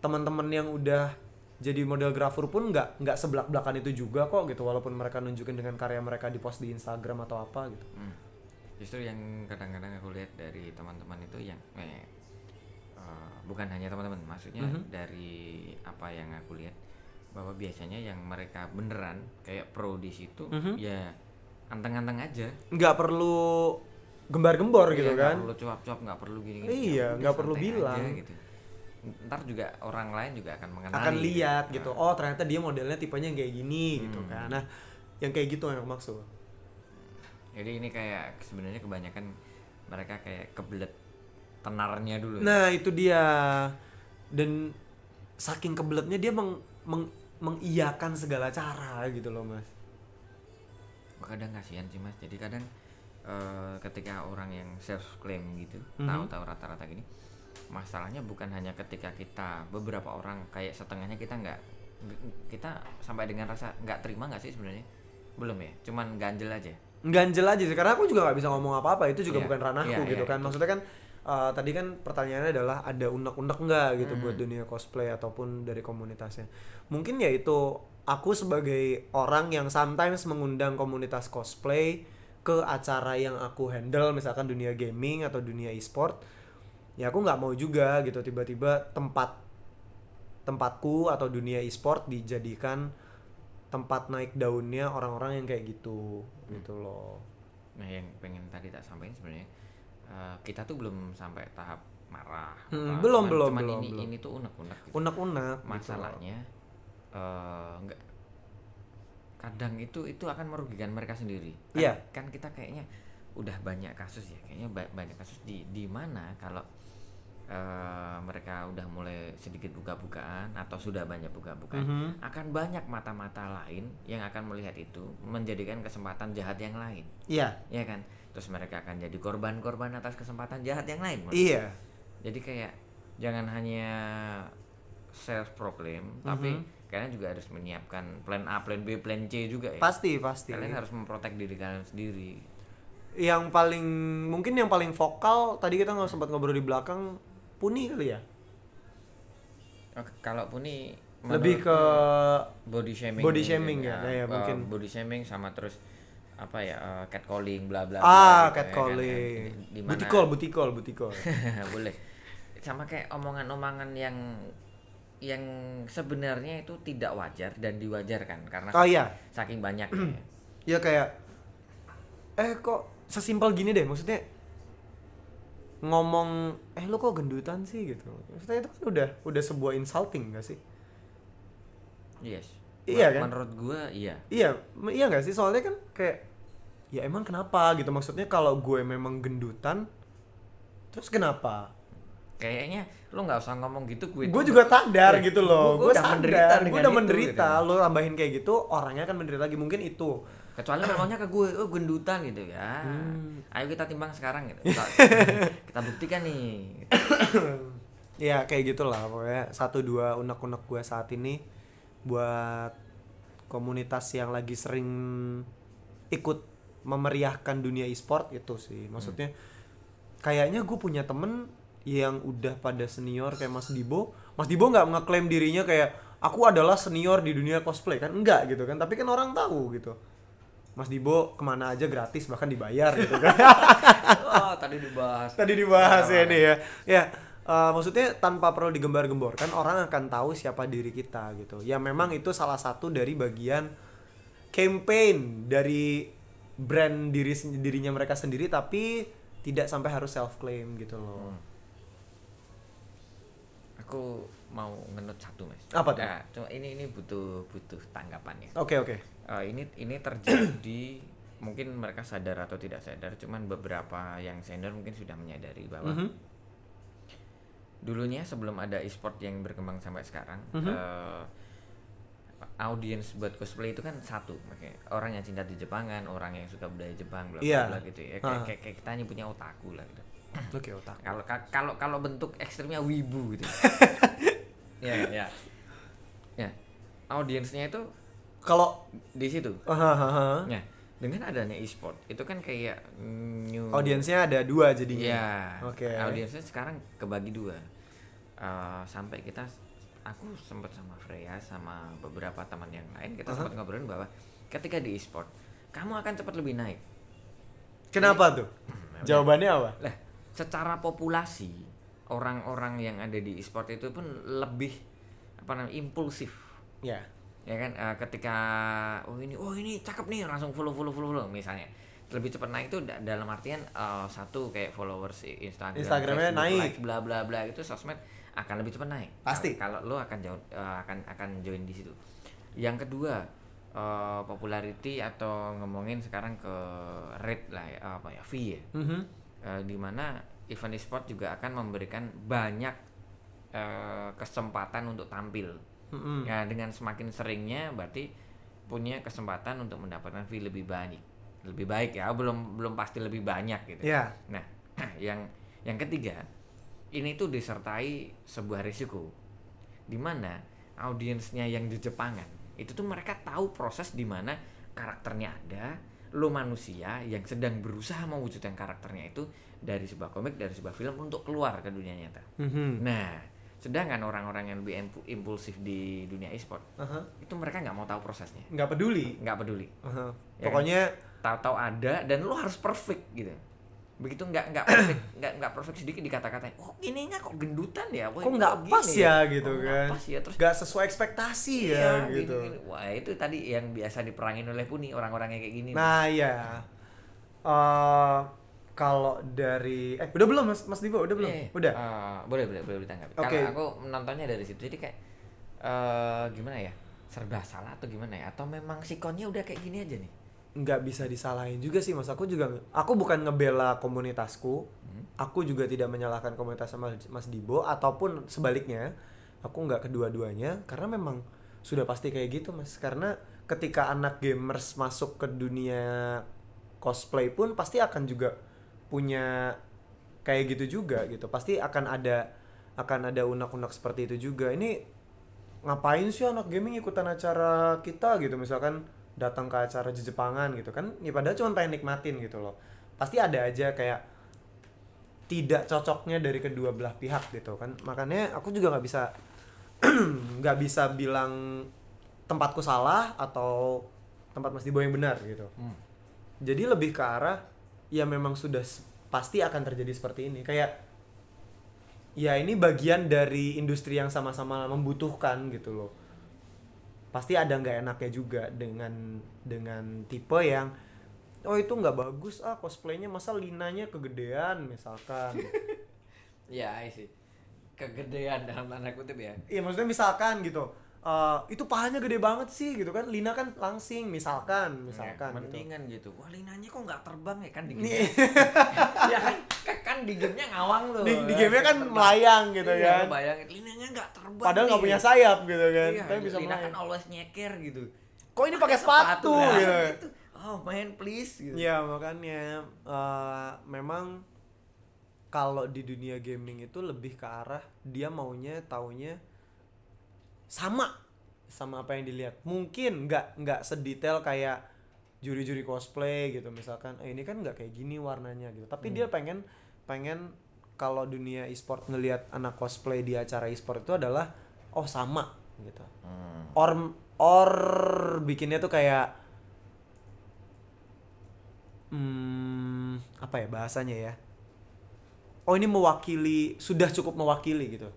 teman-teman yang udah jadi model grafur pun nggak nggak seblak belakan itu juga kok gitu walaupun mereka nunjukin dengan karya mereka di post di Instagram atau apa gitu Hmm. Justru yang kadang-kadang aku lihat dari teman-teman itu yang eh, eh, bukan hanya teman-teman, maksudnya Mhm. dari apa yang aku lihat bahwa biasanya yang mereka beneran kayak pro di situ Mhm. ya anteng-anteng aja. nggak perlu gembar-gembor gitu Iya, nggak kan perlu cuap-cuap, nggak perlu gini-gini. Iya, Ya udah, nggak perlu bilang. aja gitu. Ntar juga orang lain juga akan mengenali. akan lihat Nah, gitu oh ternyata dia modelnya tipenya kayak gini gitu Hmm. kan nah yang kayak gitu yang maksud Jadi ini kayak sebenarnya kebanyakan mereka kayak kebelet tenarnya dulu. ya. Nah itu dia dan saking kebeletnya dia meng, meng- mengiyakan segala cara gitu loh mas. kadang kasihan sih mas jadi kadang eh, ketika orang yang self claim gitu Mhm. tahu-tahu rata-rata gini masalahnya bukan hanya ketika kita beberapa orang kayak setengahnya kita nggak kita sampai dengan rasa nggak terima nggak sih sebenarnya? Belum ya cuman ganjel aja. Ganjel aja sih karena aku juga nggak bisa ngomong apa-apa itu juga Iya, bukan ranahku iya, gitu iya, kan. itu. maksudnya kan eh, tadi kan pertanyaannya adalah ada unek-unek nggak gitu Hmm. buat dunia cosplay ataupun dari komunitasnya? Mungkin ya itu aku sebagai orang yang sometimes mengundang komunitas cosplay ke acara yang aku handle misalkan dunia gaming atau dunia e-sport ya aku nggak mau juga gitu tiba-tiba tempat tempatku atau dunia e-sport dijadikan tempat naik daunnya orang-orang yang kayak gitu gitu loh Nah, yang pengen tadi tak sampaikan sebenarnya eh, kita tuh belum sampai tahap marah. Hmm, belum, Cuman- belum, cuman belum, ini belum. ini tuh unek-unek. gitu. unek-unek gitu. Masalahnya eh, enggak kadang itu itu akan merugikan mereka sendiri. Kan, Iya. Kan kita kayaknya udah banyak kasus ya, kayaknya ba- banyak kasus di di mana kalau eh, mereka udah mulai sedikit buka-bukaan atau sudah banyak buka-bukaan Mhm. akan banyak mata-mata lain yang akan melihat itu menjadikan kesempatan jahat yang lain. Iya. Ya kan? Terus mereka akan jadi korban-korban atas kesempatan jahat yang lain iya. Jadi kayak jangan hanya self proclaim tapi Mhm. kalian juga harus menyiapkan plan A plan B plan C juga ya. Pasti pasti. Kalian harus memprotek diri kalian sendiri yang paling mungkin yang paling vokal tadi kita nggak sempat ngobrol di belakang puni kali ya? Oke, kalaupun ini lebih ke body shaming body shaming ya, ya, Eh, mungkin. body shaming sama terus apa ya eh, catcalling bla bla bla ah gitu ya kan, catcalling. eh, di mana- butikol butikol butikol. Boleh. Sama kayak omongan-omongan yang yang sebenarnya itu tidak wajar dan diwajarkan karena oh iya. saking banyak ya kayak eh kok sesimpel gini deh maksudnya ngomong eh lu kok gendutan sih? gitu. Maksudnya itu kan udah udah sebuah insulting gak sih? Yes. Iya Men- kan? menurut gua iya. Iya iya gak sih? Soalnya kan kayak ya emang kenapa? gitu. Maksudnya kalau gue memang gendutan terus kenapa? Kayaknya lu nggak usah ngomong gitu gue gue juga sadar Eh, gitu loh. Gue udah menderita gue udah menderita gitu. lo tambahin kayak gitu orangnya akan menderita lagi. Mungkin itu kecuali ngomongnya ke gue oh gendutan gitu ya. Hmm. ayo kita timbang sekarang gitu. Kita, kita buktikan nih. Ya kayak gitulah pokoknya. Satu dua unek-unek gue saat ini buat komunitas yang lagi sering ikut memeriahkan dunia e-sport itu sih. Maksudnya kayaknya gue punya temen yang udah pada senior kayak Mas Dibo. Mas Dibo nggak ngeklaim dirinya kayak aku adalah senior di dunia cosplay. Kan enggak gitu kan. Tapi kan orang tahu gitu Mas Dibo ke mana aja gratis bahkan dibayar gitu kan. Oh tadi dibahas. Tadi dibahas ya ini ya. Ya eh, maksudnya tanpa perlu digembar-gemborkan orang akan tahu siapa diri kita gitu. Ya memang itu salah satu dari bagian campaign dari brand diri dirinya mereka sendiri tapi tidak sampai harus self claim gitu loh. Aku mau ngenut satu mas Apa tuh? Nah, cuma ini ini butuh butuh tanggapan ya oke oke Eh, ini ini terjadi mungkin mereka sadar atau tidak sadar cuman beberapa yang senior mungkin sudah menyadari bahwa Mhm. dulunya sebelum ada e-sport yang berkembang sampai sekarang Mhm. eh, audiens buat cosplay itu kan satu makanya orang yang cinta di Jepangan orang yang suka budaya Jepang bla bla bla gitu ya kayak, Ah. kayak, kayak kita ini punya otaku lah gitu oke otak kalau ka- kalau kalau bentuk ekstrimnya wibu gitu ya ya ya audiensnya itu kalau di situ hahaha, Nah, dengan adanya e-sport itu kan kayak new audiensnya ada dua jadinya Iya. Oke. Audiensnya sekarang kebagi dua. Eh, sampai kita aku sempat sama Freya sama beberapa teman yang lain kita Aha. sempat ngobrolin bahwa ketika di e-sport kamu akan cepat lebih naik. kenapa tuh jawabannya apa Lah, secara populasi orang-orang yang ada di e-sport itu pun lebih apa namanya impulsif. ya ya kan eh, ketika oh ini oh ini cakep nih langsung follow follow follow follow misalnya lebih cepat naik itu da- dalam artian eh, satu kayak followers Instagram Instagramnya Facebook, naik. bla bla bla itu sosmed akan lebih cepat naik Pasti. kalau lo akan jauh eh, akan akan join di situ yang kedua eh, popularity atau ngomongin sekarang ke rate lah ya, apa ya fee ya Mhm. Eh, di mana event e-sport juga akan memberikan banyak eh, kesempatan untuk tampil Mhm. Ya dengan semakin seringnya berarti punya kesempatan untuk mendapatkan fee lebih banyak, lebih baik ya. Belum belum pasti lebih banyak gitu. ya Nah, yang yang ketiga ini tuh disertai sebuah risiko di mana audiensnya yang di Jepangan itu tuh mereka tahu proses di mana karakternya ada, lu manusia yang sedang berusaha mewujudkan karakternya itu dari sebuah komik dari sebuah film untuk keluar ke dunia nyata. Mhm. nah sedangkan orang-orang yang lebih impu- impulsif di dunia e-sport Aha. itu mereka nggak mau tahu prosesnya. Nggak peduli? Nggak peduli. Aha. Ya pokoknya tahu-tahu ada dan lu harus perfect gitu. Begitu nggak nggak perfect nggak nggak perfect sedikit dikata-katain oh ininya kok gendutan ya? Kok nggak pas ya? gitu kan. pas ya? Terus nggak sesuai ekspektasi ya iya, gitu. gini, gini. wah itu tadi yang biasa diperangin oleh Puni orang-orang yang kayak gini. Nah ya Eh, kalau dari eh udah belum mas? Mas Divo udah belum? Iya, iya. udah? Eh, boleh boleh boleh ditanggapi. Oke. kalau aku menontonnya dari situ jadi kayak eh gimana ya? Serba salah atau gimana ya? Atau memang sikonnya udah kayak gini aja nih? Nggak bisa disalahin juga sih mas. Aku juga aku bukan ngebela komunitasku. Hmm. aku juga tidak menyalahkan komunitas sama mas Dibo ataupun sebaliknya aku nggak kedua-duanya. Karena memang sudah pasti kayak gitu mas. Karena ketika anak gamers masuk ke dunia cosplay pun pasti akan juga punya kayak gitu juga gitu. Pasti akan ada akan ada unak-unak seperti itu juga. Ini ngapain sih anak gaming ikutan acara kita gitu? Misalkan datang ke acara Jepangan gitu kan? Ya padahal cuma pengen nikmatin gitu loh. Pasti ada aja kayak tidak cocoknya dari kedua belah pihak gitu kan? Makanya aku juga nggak bisa nggak bisa bilang tempatku salah atau tempat Mas Dibo yang benar gitu. Hmm. jadi lebih ke arah ya memang sudah pasti akan terjadi seperti ini. Kayak ya ini bagian dari industri yang sama-sama membutuhkan gitu loh. Pasti ada nggak enaknya juga dengan dengan tipe yang oh itu nggak bagus ah cosplaynya masa linanya kegedean misalkan. Ya sih kegedean dalam tanda kutip ya. Iya maksudnya misalkan gitu eh, itu pahanya gede banget sih gitu kan. Lina kan langsing misalkan misalkan Ya, gitu. mendingan gitu. wah linanya kok nggak terbang ya? Kan di game ya kan? Kan- kan di gamenya ngawang tuh. Di, di gamenya kan melayang gitu iya, kan. bayangin linanya nggak terbang padahal nggak punya sayap gitu kan. Iya, tapi bisa Lina melayang kan always nyeker gitu. Kok ini pakai sepatu lah, gitu? Gitu. oh man please gitu. Ya makanya eh, memang kalau di dunia gaming itu lebih ke arah dia maunya taunya sama. Sama apa yang dilihat. Mungkin nggak nggak sedetail kayak juri-juri cosplay gitu. Misalkan eh, ini kan nggak kayak gini warnanya gitu. Tapi dia pengen pengen kalau dunia e-sport ngelihat anak cosplay di acara e-sport itu adalah oh sama gitu. Hmm. or or bikinnya tuh kayak hmm, apa ya bahasanya ya? Oh ini mewakili sudah cukup mewakili gitu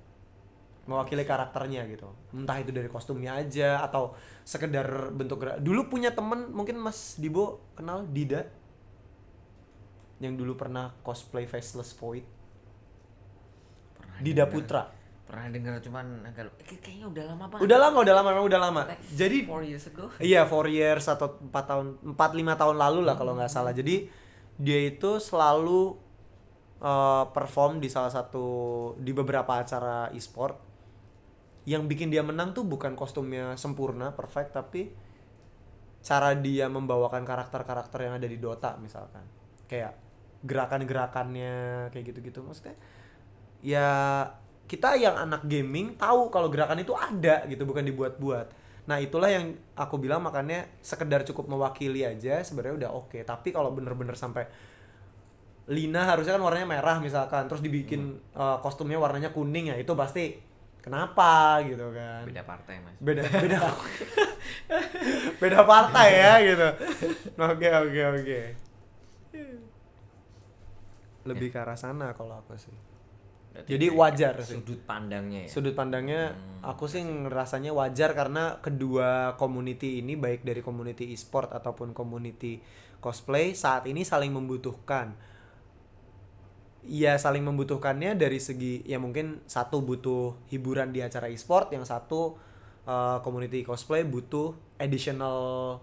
mewakili karakternya gitu. Entah itu dari kostumnya aja atau sekedar bentuk gerak dulu punya temen mungkin Mas Dibo kenal? Dida? Yang dulu pernah cosplay faceless void. Pernah Dida Putra. Pernah dengar cuman agak kayak- kayaknya udah lama banget. Udah lama udah lama memang udah lama. Like jadi four years ago. Iya, four years atau empat tahun, empat lima tahun lalu lah kalau nggak salah. Jadi dia itu selalu uh, perform di salah satu di beberapa acara e-sport. Yang bikin dia menang tuh bukan kostumnya sempurna, perfect, tapi cara dia membawakan karakter-karakter yang ada di Dota misalkan. Kayak gerakan-gerakannya kayak gitu-gitu maksudnya. Ya kita yang anak gaming tahu kalau gerakan itu ada gitu, bukan dibuat-buat. Nah itulah yang aku bilang makanya sekedar cukup mewakili aja sebenarnya udah oke. Tapi kalau bener-bener sampai Lina harusnya kan warnanya merah misalkan, terus dibikin uh, kostumnya warnanya kuning ya itu pasti kenapa gitu kan? beda partai mas Beda beda beda partai ya gitu. Oke oke oke. Lebih ke arah sana kalau aku sih. Berarti Jadi wajar sih. sudut pandangnya ya Sudut pandangnya aku sih ngerasanya wajar karena kedua community ini baik dari community e-sport ataupun community cosplay saat ini saling membutuhkan. Ya saling membutuhkannya dari segi ya mungkin satu butuh hiburan di acara e-sport, yang satu uh, community cosplay butuh additional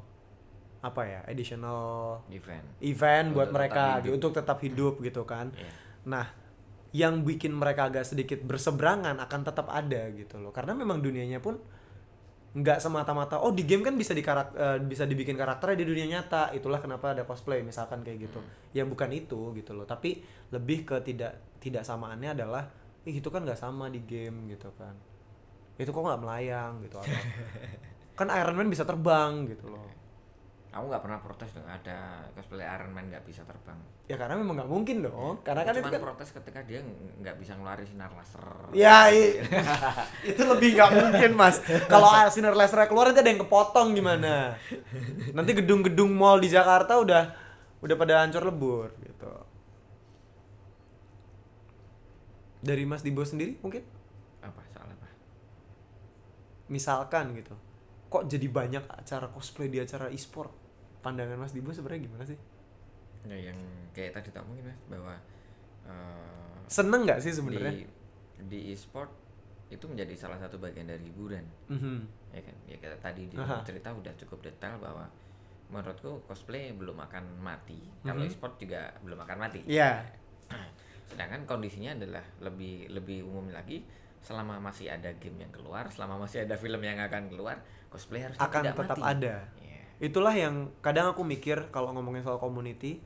apa ya? Additional event event buat Untuk mereka gitu, untuk tetap hidup gitu kan. Iya. Nah, yang bikin mereka agak sedikit berseberangan akan tetap ada gitu loh. Karena memang dunianya pun nggak semata-mata oh di game kan bisa dikarak eh, bisa dibikin karakternya di dunia nyata. Itulah kenapa ada cosplay misalkan kayak gitu. Yang bukan itu gitu loh. Tapi lebih ke tidak tidak samaannya adalah ih itu kan nggak sama di game gitu kan. Itu kok nggak melayang gitu atau kan Iron Man bisa terbang gitu loh. Kamu nggak pernah protes dong ada cosplay Iron Man nggak bisa terbang. Ya karena memang nggak mungkin dong. Karena kan itu kan protes ketika dia ng- nggak bisa ngeluarin sinar laser. Ya, itu lebih nggak mungkin mas. Kalau sinar laser keluar nanti ada yang kepotong gimana? Nanti gedung-gedung mall di Jakarta udah udah pada hancur lebur gitu. Dari Mas Dibo sendiri mungkin, Apa soal apa? misalkan gitu, kok jadi banyak acara cosplay di acara e-sport? Pandangan Mas Dibo sebenarnya gimana sih? Ya, yang kayak tadi tak mungkin mas bahwa eh, Seneng nggak sih di sebenarnya? di e-sport itu menjadi salah satu bagian dari hiburan Mhm. ya kan ya kayak tadi di Aha. cerita udah cukup detail bahwa menurutku cosplay belum akan mati kalau Mhm. e-sport juga belum akan mati Iya. sedangkan kondisinya adalah lebih lebih umum lagi selama masih ada game yang keluar selama masih ada film yang akan keluar cosplay harus Akan tidak tetap mati. ada. Itulah yang kadang aku mikir kalau ngomongin soal community,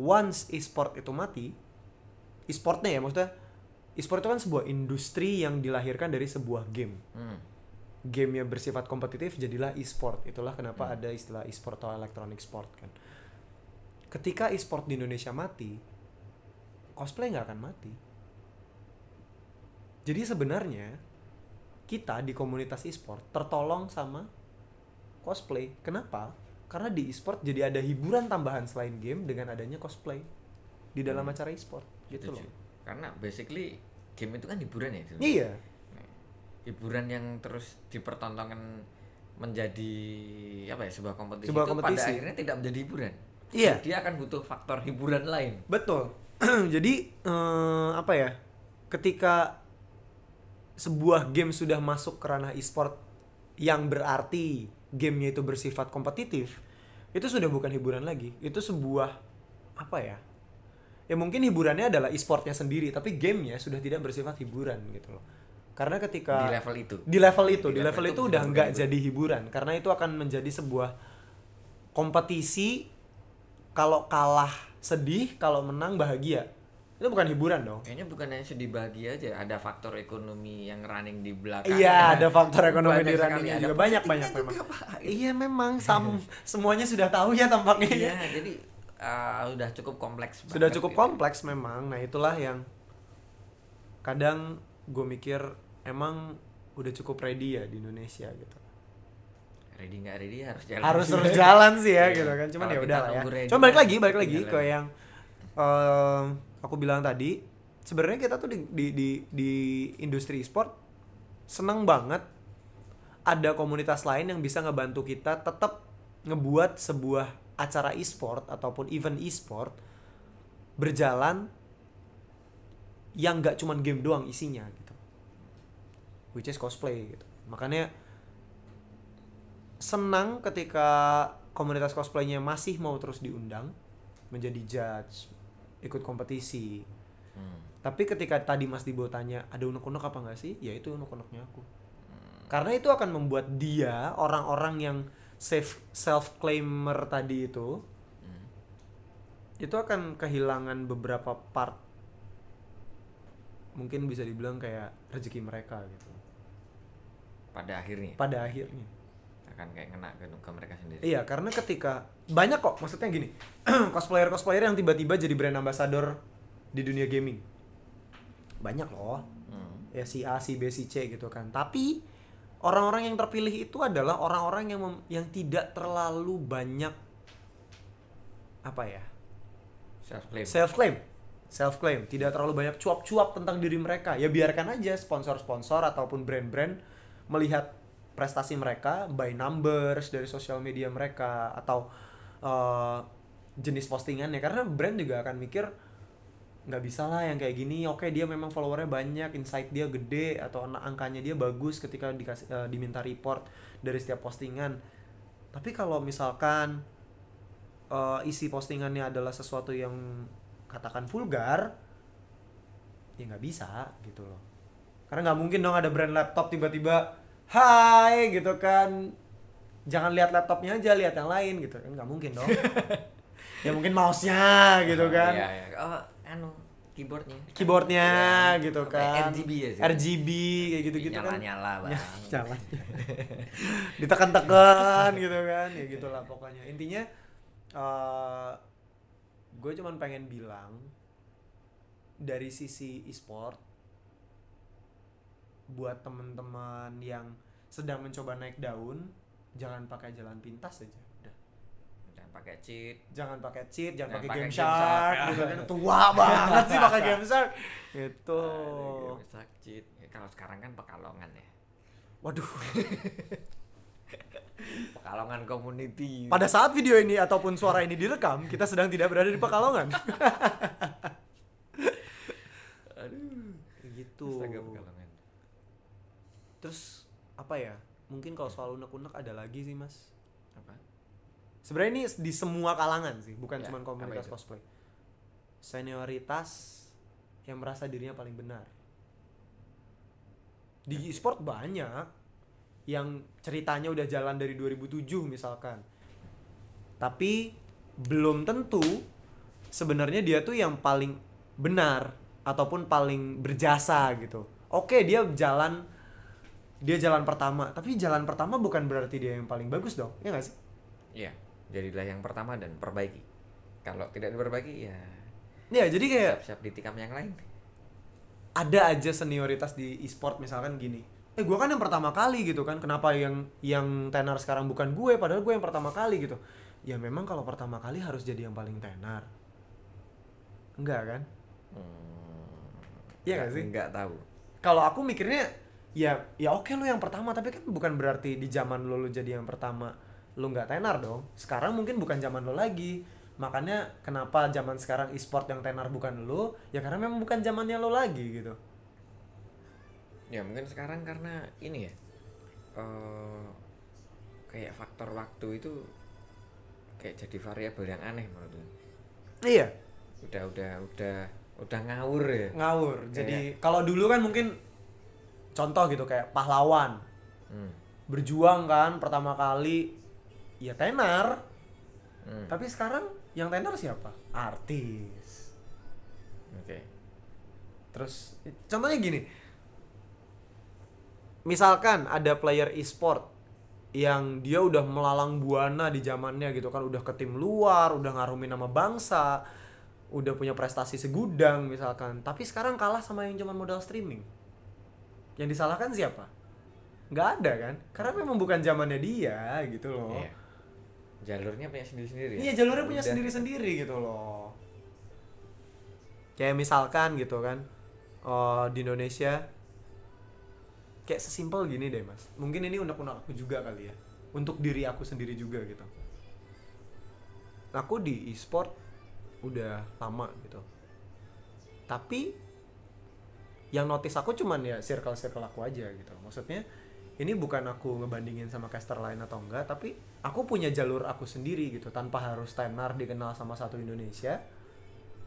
once e-sport itu mati, e-sportnya ya maksudnya, e-sport itu kan sebuah industri yang dilahirkan dari sebuah game. Hmm. Game yang bersifat kompetitif jadilah e-sport. Itulah kenapa ada istilah e-sport atau electronic sport kan. Ketika e-sport di Indonesia mati, cosplay nggak akan mati. Jadi sebenarnya kita di komunitas e-sport tertolong sama cosplay. Kenapa? Karena di e-sport jadi ada hiburan tambahan selain game dengan adanya cosplay di dalam Hmm. acara e-sport gitu Setuju. loh. karena basically game itu kan hiburan ya sebenarnya. Iya. hiburan yang terus dipertontonkan menjadi apa ya sebuah kompetisi Sebuah itu kompetisi. pada akhirnya tidak menjadi hiburan. Iya. Dia akan butuh faktor hiburan lain. Betul. Jadi eh, apa ya? Ketika sebuah game sudah masuk ke ranah e-sport yang berarti gamenya itu bersifat kompetitif, itu sudah bukan hiburan lagi. Itu sebuah apa ya? Ya mungkin hiburannya adalah e-sportnya sendiri, tapi gamenya sudah tidak bersifat hiburan gitu loh. Karena ketika di level itu. di level itu Di di level level itu itu udah nggak jadi hiburan karena itu akan menjadi sebuah kompetisi kalau kalah sedih kalau menang bahagia itu bukan hiburan dong. Kayaknya bukan hanya sedih bahagia aja, ada faktor ekonomi yang running di belakang. iya ada faktor ekonomi Banyak di sekali, runningnya ada juga. Banyak banyak memang. Juga, iya memang. Sam semuanya sudah tahu ya tampaknya. Iya, jadi uh, udah cukup kompleks. sudah cukup gitu. kompleks memang. Nah itulah yang kadang gue mikir emang udah cukup ready ya di Indonesia? gitu. Ready nggak ready harus jalan. harus terus jalan sih ya Iya. gitu kan. Cuman ya udah lah ya. ready cuma balik kan lagi balik lagi ke yang em, aku bilang tadi sebenarnya kita tuh di di di, di industri e-sport senang banget ada komunitas lain yang bisa ngebantu kita tetap ngebuat sebuah acara e-sport ataupun event e-sport berjalan yang nggak cuman game doang isinya gitu. Which is cosplay gitu. Makanya senang ketika komunitas cosplaynya masih mau terus diundang menjadi judge ikut kompetisi. Hmm. tapi ketika tadi Mas Dibo tanya ada unek-unek apa nggak sih? Ya itu unek-uneknya aku. Karena itu akan membuat dia orang-orang yang safe self claimer tadi itu Hmm. itu akan kehilangan beberapa part. Mungkin bisa dibilang kayak rezeki mereka gitu. Pada akhirnya? Pada akhirnya akan kayak kena ke, ke mereka sendiri. Iya, karena ketika banyak kok, maksudnya gini, cosplayer cosplayer yang tiba-tiba jadi brand ambassador di dunia gaming, banyak loh. Hmm. Ya si A, si B, si C gitu kan. Tapi orang-orang yang terpilih itu adalah orang-orang yang mem- yang tidak terlalu banyak apa ya Self claim. self claim, self claim, tidak terlalu banyak cuap-cuap tentang diri mereka. Ya biarkan aja sponsor-sponsor ataupun brand-brand melihat prestasi mereka by numbers dari sosial media mereka atau eh, jenis postingannya. Karena brand juga akan mikir nggak bisa lah yang kayak gini. Oke dia memang followernya banyak insight dia gede atau ang- angkanya dia bagus ketika dikasih eh, diminta report dari setiap postingan. Tapi kalau misalkan eh, isi postingannya adalah sesuatu yang katakan vulgar ya nggak bisa gitu loh. Karena nggak mungkin dong ada brand laptop tiba-tiba hai gitu kan. Jangan lihat laptopnya aja lihat yang lain gitu. Kan nggak mungkin dong. Ya mungkin mouse-nya gitu Oh, kan. Iya, iya. Oh, anu keyboardnya. Keyboardnya Ya, gitu apa, kan. RGB ya sih? RGB kayak gitu gitu nyala kan. Nyala bang jalan ditekan-tekan gitu kan. Ya gitulah pokoknya. Intinya eh gue cuman pengen bilang dari sisi e-sport buat temen-teman yang sedang mencoba naik daun jangan pakai jalan pintas aja. Udah. Jangan pakai cheat. Jangan pakai cheat jangan Jangan pakai game Game shark Shark. kan. Tua banget sih pakai game shark. gitu. Aduh, bisa cheat. Ya, kalau sekarang kan pekalongan ya. Waduh. Pekalongan community. Pada saat video ini ataupun suara ini direkam, kita sedang tidak berada di Pekalongan. aduh. Gitu. astaga pekalongan Terus apa ya? Mungkin kalau soal unek-unek ada lagi sih, Mas. apa Sebenarnya ini di semua kalangan sih, bukan Ya, cuma komunitas cosplay. Senioritas yang merasa dirinya paling benar. Di e-sport banyak yang ceritanya udah jalan dari 2007 misalkan. Tapi belum tentu sebenarnya dia tuh yang paling benar ataupun paling berjasa gitu. Oke, dia jalan dia jalan pertama, tapi jalan pertama bukan berarti dia yang paling bagus dong. Ya nggak sih? Iya, jadilah yang pertama dan perbaiki. Kalau tidak diperbaiki ya Ya, jadi kayak siap-siap ditikam yang lain. ada aja senioritas di e-sport misalkan gini. Eh, gua kan yang pertama kali gitu kan. Kenapa yang yang tenar sekarang bukan gue padahal gue yang pertama kali gitu. Ya memang kalau pertama kali harus jadi yang paling tenar. Enggak kan? Iya nggak sih? Enggak tahu. Kalau aku mikirnya ya ya oke lu yang pertama tapi kan bukan berarti di zaman lo lu jadi yang pertama lu nggak tenar dong. Sekarang mungkin bukan zaman lo lagi. Makanya kenapa zaman sekarang e-sport yang tenar bukan lu? Ya karena memang bukan zamannya lo lagi gitu. Ya mungkin sekarang karena ini ya. eh kayak faktor waktu itu kayak jadi variabel yang aneh menurut. Iya, Udah udah udah udah ngawur ya. ngawur. Jadi kalau dulu kan mungkin contoh gitu kayak pahlawan Hmm. berjuang kan pertama kali ya tenar. Hmm. Tapi sekarang yang tenar siapa? Artis. Oke. Terus contohnya gini. Misalkan ada player e-sport yang dia udah melalang buana di zamannya gitu kan udah ke tim luar, udah ngarumin nama bangsa, udah punya prestasi segudang misalkan. Tapi sekarang kalah sama yang cuma modal streaming. Yang disalahkan siapa? Nggak ada kan? Karena memang bukan zamannya dia gitu loh. Iya. Jalurnya punya sendiri-sendiri. ya? Iya jalurnya punya Udah. sendiri-sendiri gitu loh. Kayak misalkan gitu kan eh, di Indonesia kayak sesimpel gini deh mas. Mungkin ini unek-unek aku juga kali ya. Untuk diri aku sendiri juga gitu. Aku di e-sport udah lama gitu. Tapi yang notice aku cuman ya circle-circle aku aja gitu. Maksudnya ini bukan aku ngebandingin sama caster lain atau enggak, tapi aku punya jalur aku sendiri gitu tanpa harus tenar dikenal sama satu Indonesia.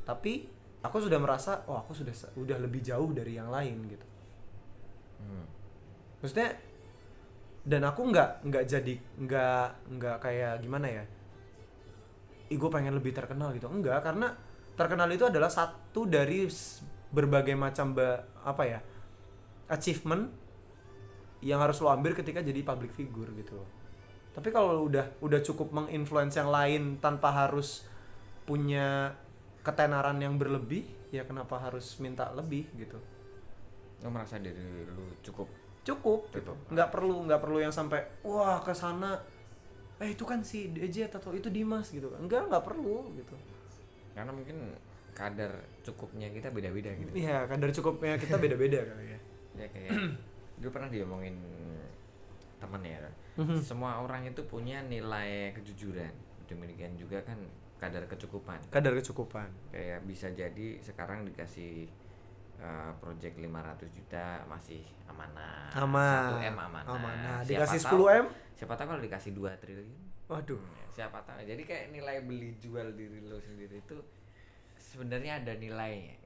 Tapi aku sudah merasa, oh aku sudah udah lebih jauh dari yang lain gitu. Hmm. Maksudnya dan aku nggak nggak jadi nggak nggak kayak gimana ya? Ih gue pengen lebih terkenal gitu. Enggak, karena terkenal itu adalah satu dari berbagai macam ba- apa ya? achievement yang harus lo ambil ketika jadi public figure gitu loh. Tapi kalau udah udah cukup menginfluence yang lain tanpa harus punya ketenaran yang berlebih, ya kenapa harus minta lebih gitu? Lo merasa diri lu cukup. Cukup gitu. Nggak perlu nggak perlu yang sampai wah ke sana eh itu kan si DJ atau itu Dimas gitu. Enggak, nggak perlu gitu. Karena mungkin kadar cukupnya kita beda-beda gitu. Iya, kadar cukupnya kita beda-beda kali ya. Ya kayak dulu pernah diomongin temen ya. Mhm. Semua orang itu punya nilai kejujuran. Demikian juga kan kadar kecukupan. Kadar kecukupan. Kayak bisa jadi sekarang dikasih uh, project 500 juta masih amanah. Aman. 1 M amanah. Amanah. Siapa Dikasih tahu- 10 M? Siapa tahu kalau dikasih 2 triliun. Waduh. Siapa tahu. Jadi kayak nilai beli jual diri lo sendiri itu sebenarnya ada nilainya.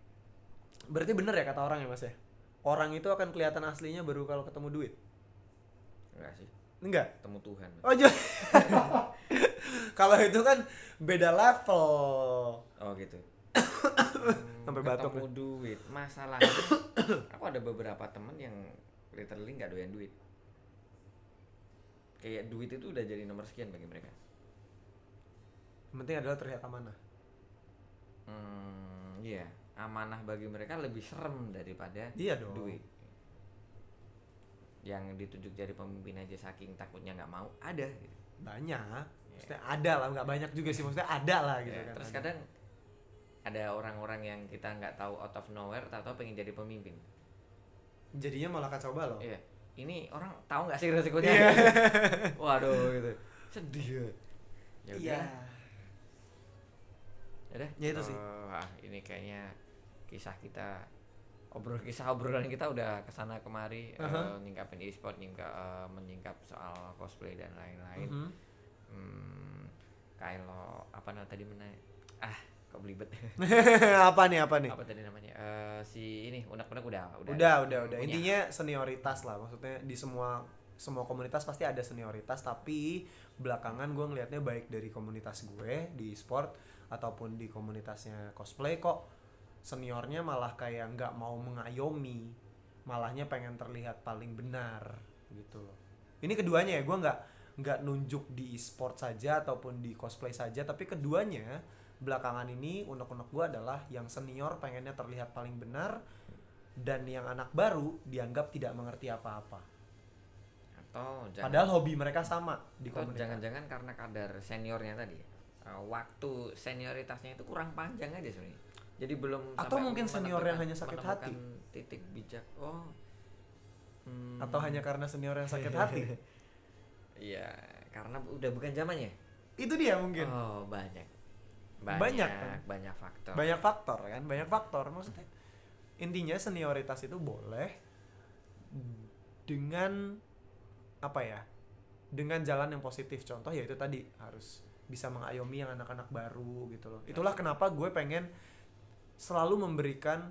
Berarti bener ya kata orang ya Mas ya? Orang itu akan kelihatan aslinya baru kalau ketemu duit. Enggak sih? Enggak. Temu Tuhan. Oh, kalau itu kan beda level. Oh gitu. Sampai batuk ketemu duit masalahnya aku ada beberapa temen yang literally nggak doyan duit kayak duit itu udah jadi nomor sekian bagi mereka yang penting adalah terlihat amanah hmm iya amanah bagi mereka lebih serem daripada Iya dong. duit yang ditunjuk jadi pemimpin aja saking takutnya nggak mau ada gitu. banyak maksudnya ada lah nggak banyak juga sih maksudnya ada lah gitu Ya, kan terus Ada. kadang ada orang-orang yang kita nggak tahu out of nowhere tahu pengen jadi pemimpin jadinya malah kacau balau Iya. Ini orang tahu nggak sih resikonya? Iya. Waduh gitu. Sedih. Ya iya udah. Ya udah. Ya itu sih. Oh, ah, ini kayaknya kisah kita obrol kisah obrolan kita udah ke sana kemari Aha. eh, nyingkapin e-sport nyingkap eh, menyingkap soal cosplay dan lain-lain Mhm. hmm, kalau apa namanya tadi mana ah kok belibet apa nih apa nih apa tadi namanya Eh, si ini unek-unek udah udah udah udah udah punya. intinya senioritas lah maksudnya di semua semua komunitas pasti ada senioritas tapi belakangan gue ngelihatnya baik dari komunitas gue di sport ataupun di komunitasnya cosplay kok seniornya malah kayak nggak mau mengayomi malahnya pengen terlihat paling benar gitu loh. Ini keduanya ya gue nggak nggak nunjuk di e-sport saja ataupun di cosplay saja tapi keduanya belakangan ini unek-unek gue adalah yang senior pengennya terlihat paling benar dan yang anak baru dianggap tidak mengerti apa-apa. Atau jangan padahal hobi mereka sama di atau jangan-jangan karena kadar seniornya tadi eh, waktu senioritasnya itu kurang panjang aja sebenarnya. Jadi belum Atau mungkin senior yang hanya sakit hati. titik bijak. Oh Hmm, atau hanya karena senior yang sakit hati? Iya karena udah bukan zamannya. Itu dia mungkin. Oh banyak. Banyak, banyak kan? banyak faktor. Banyak faktor kan? Banyak faktor. Maksudnya intinya senioritas itu boleh dengan apa ya dengan jalan yang positif. Contoh yaitu tadi harus bisa mengayomi yang anak-anak baru gitu loh itulah kenapa gue pengen selalu memberikan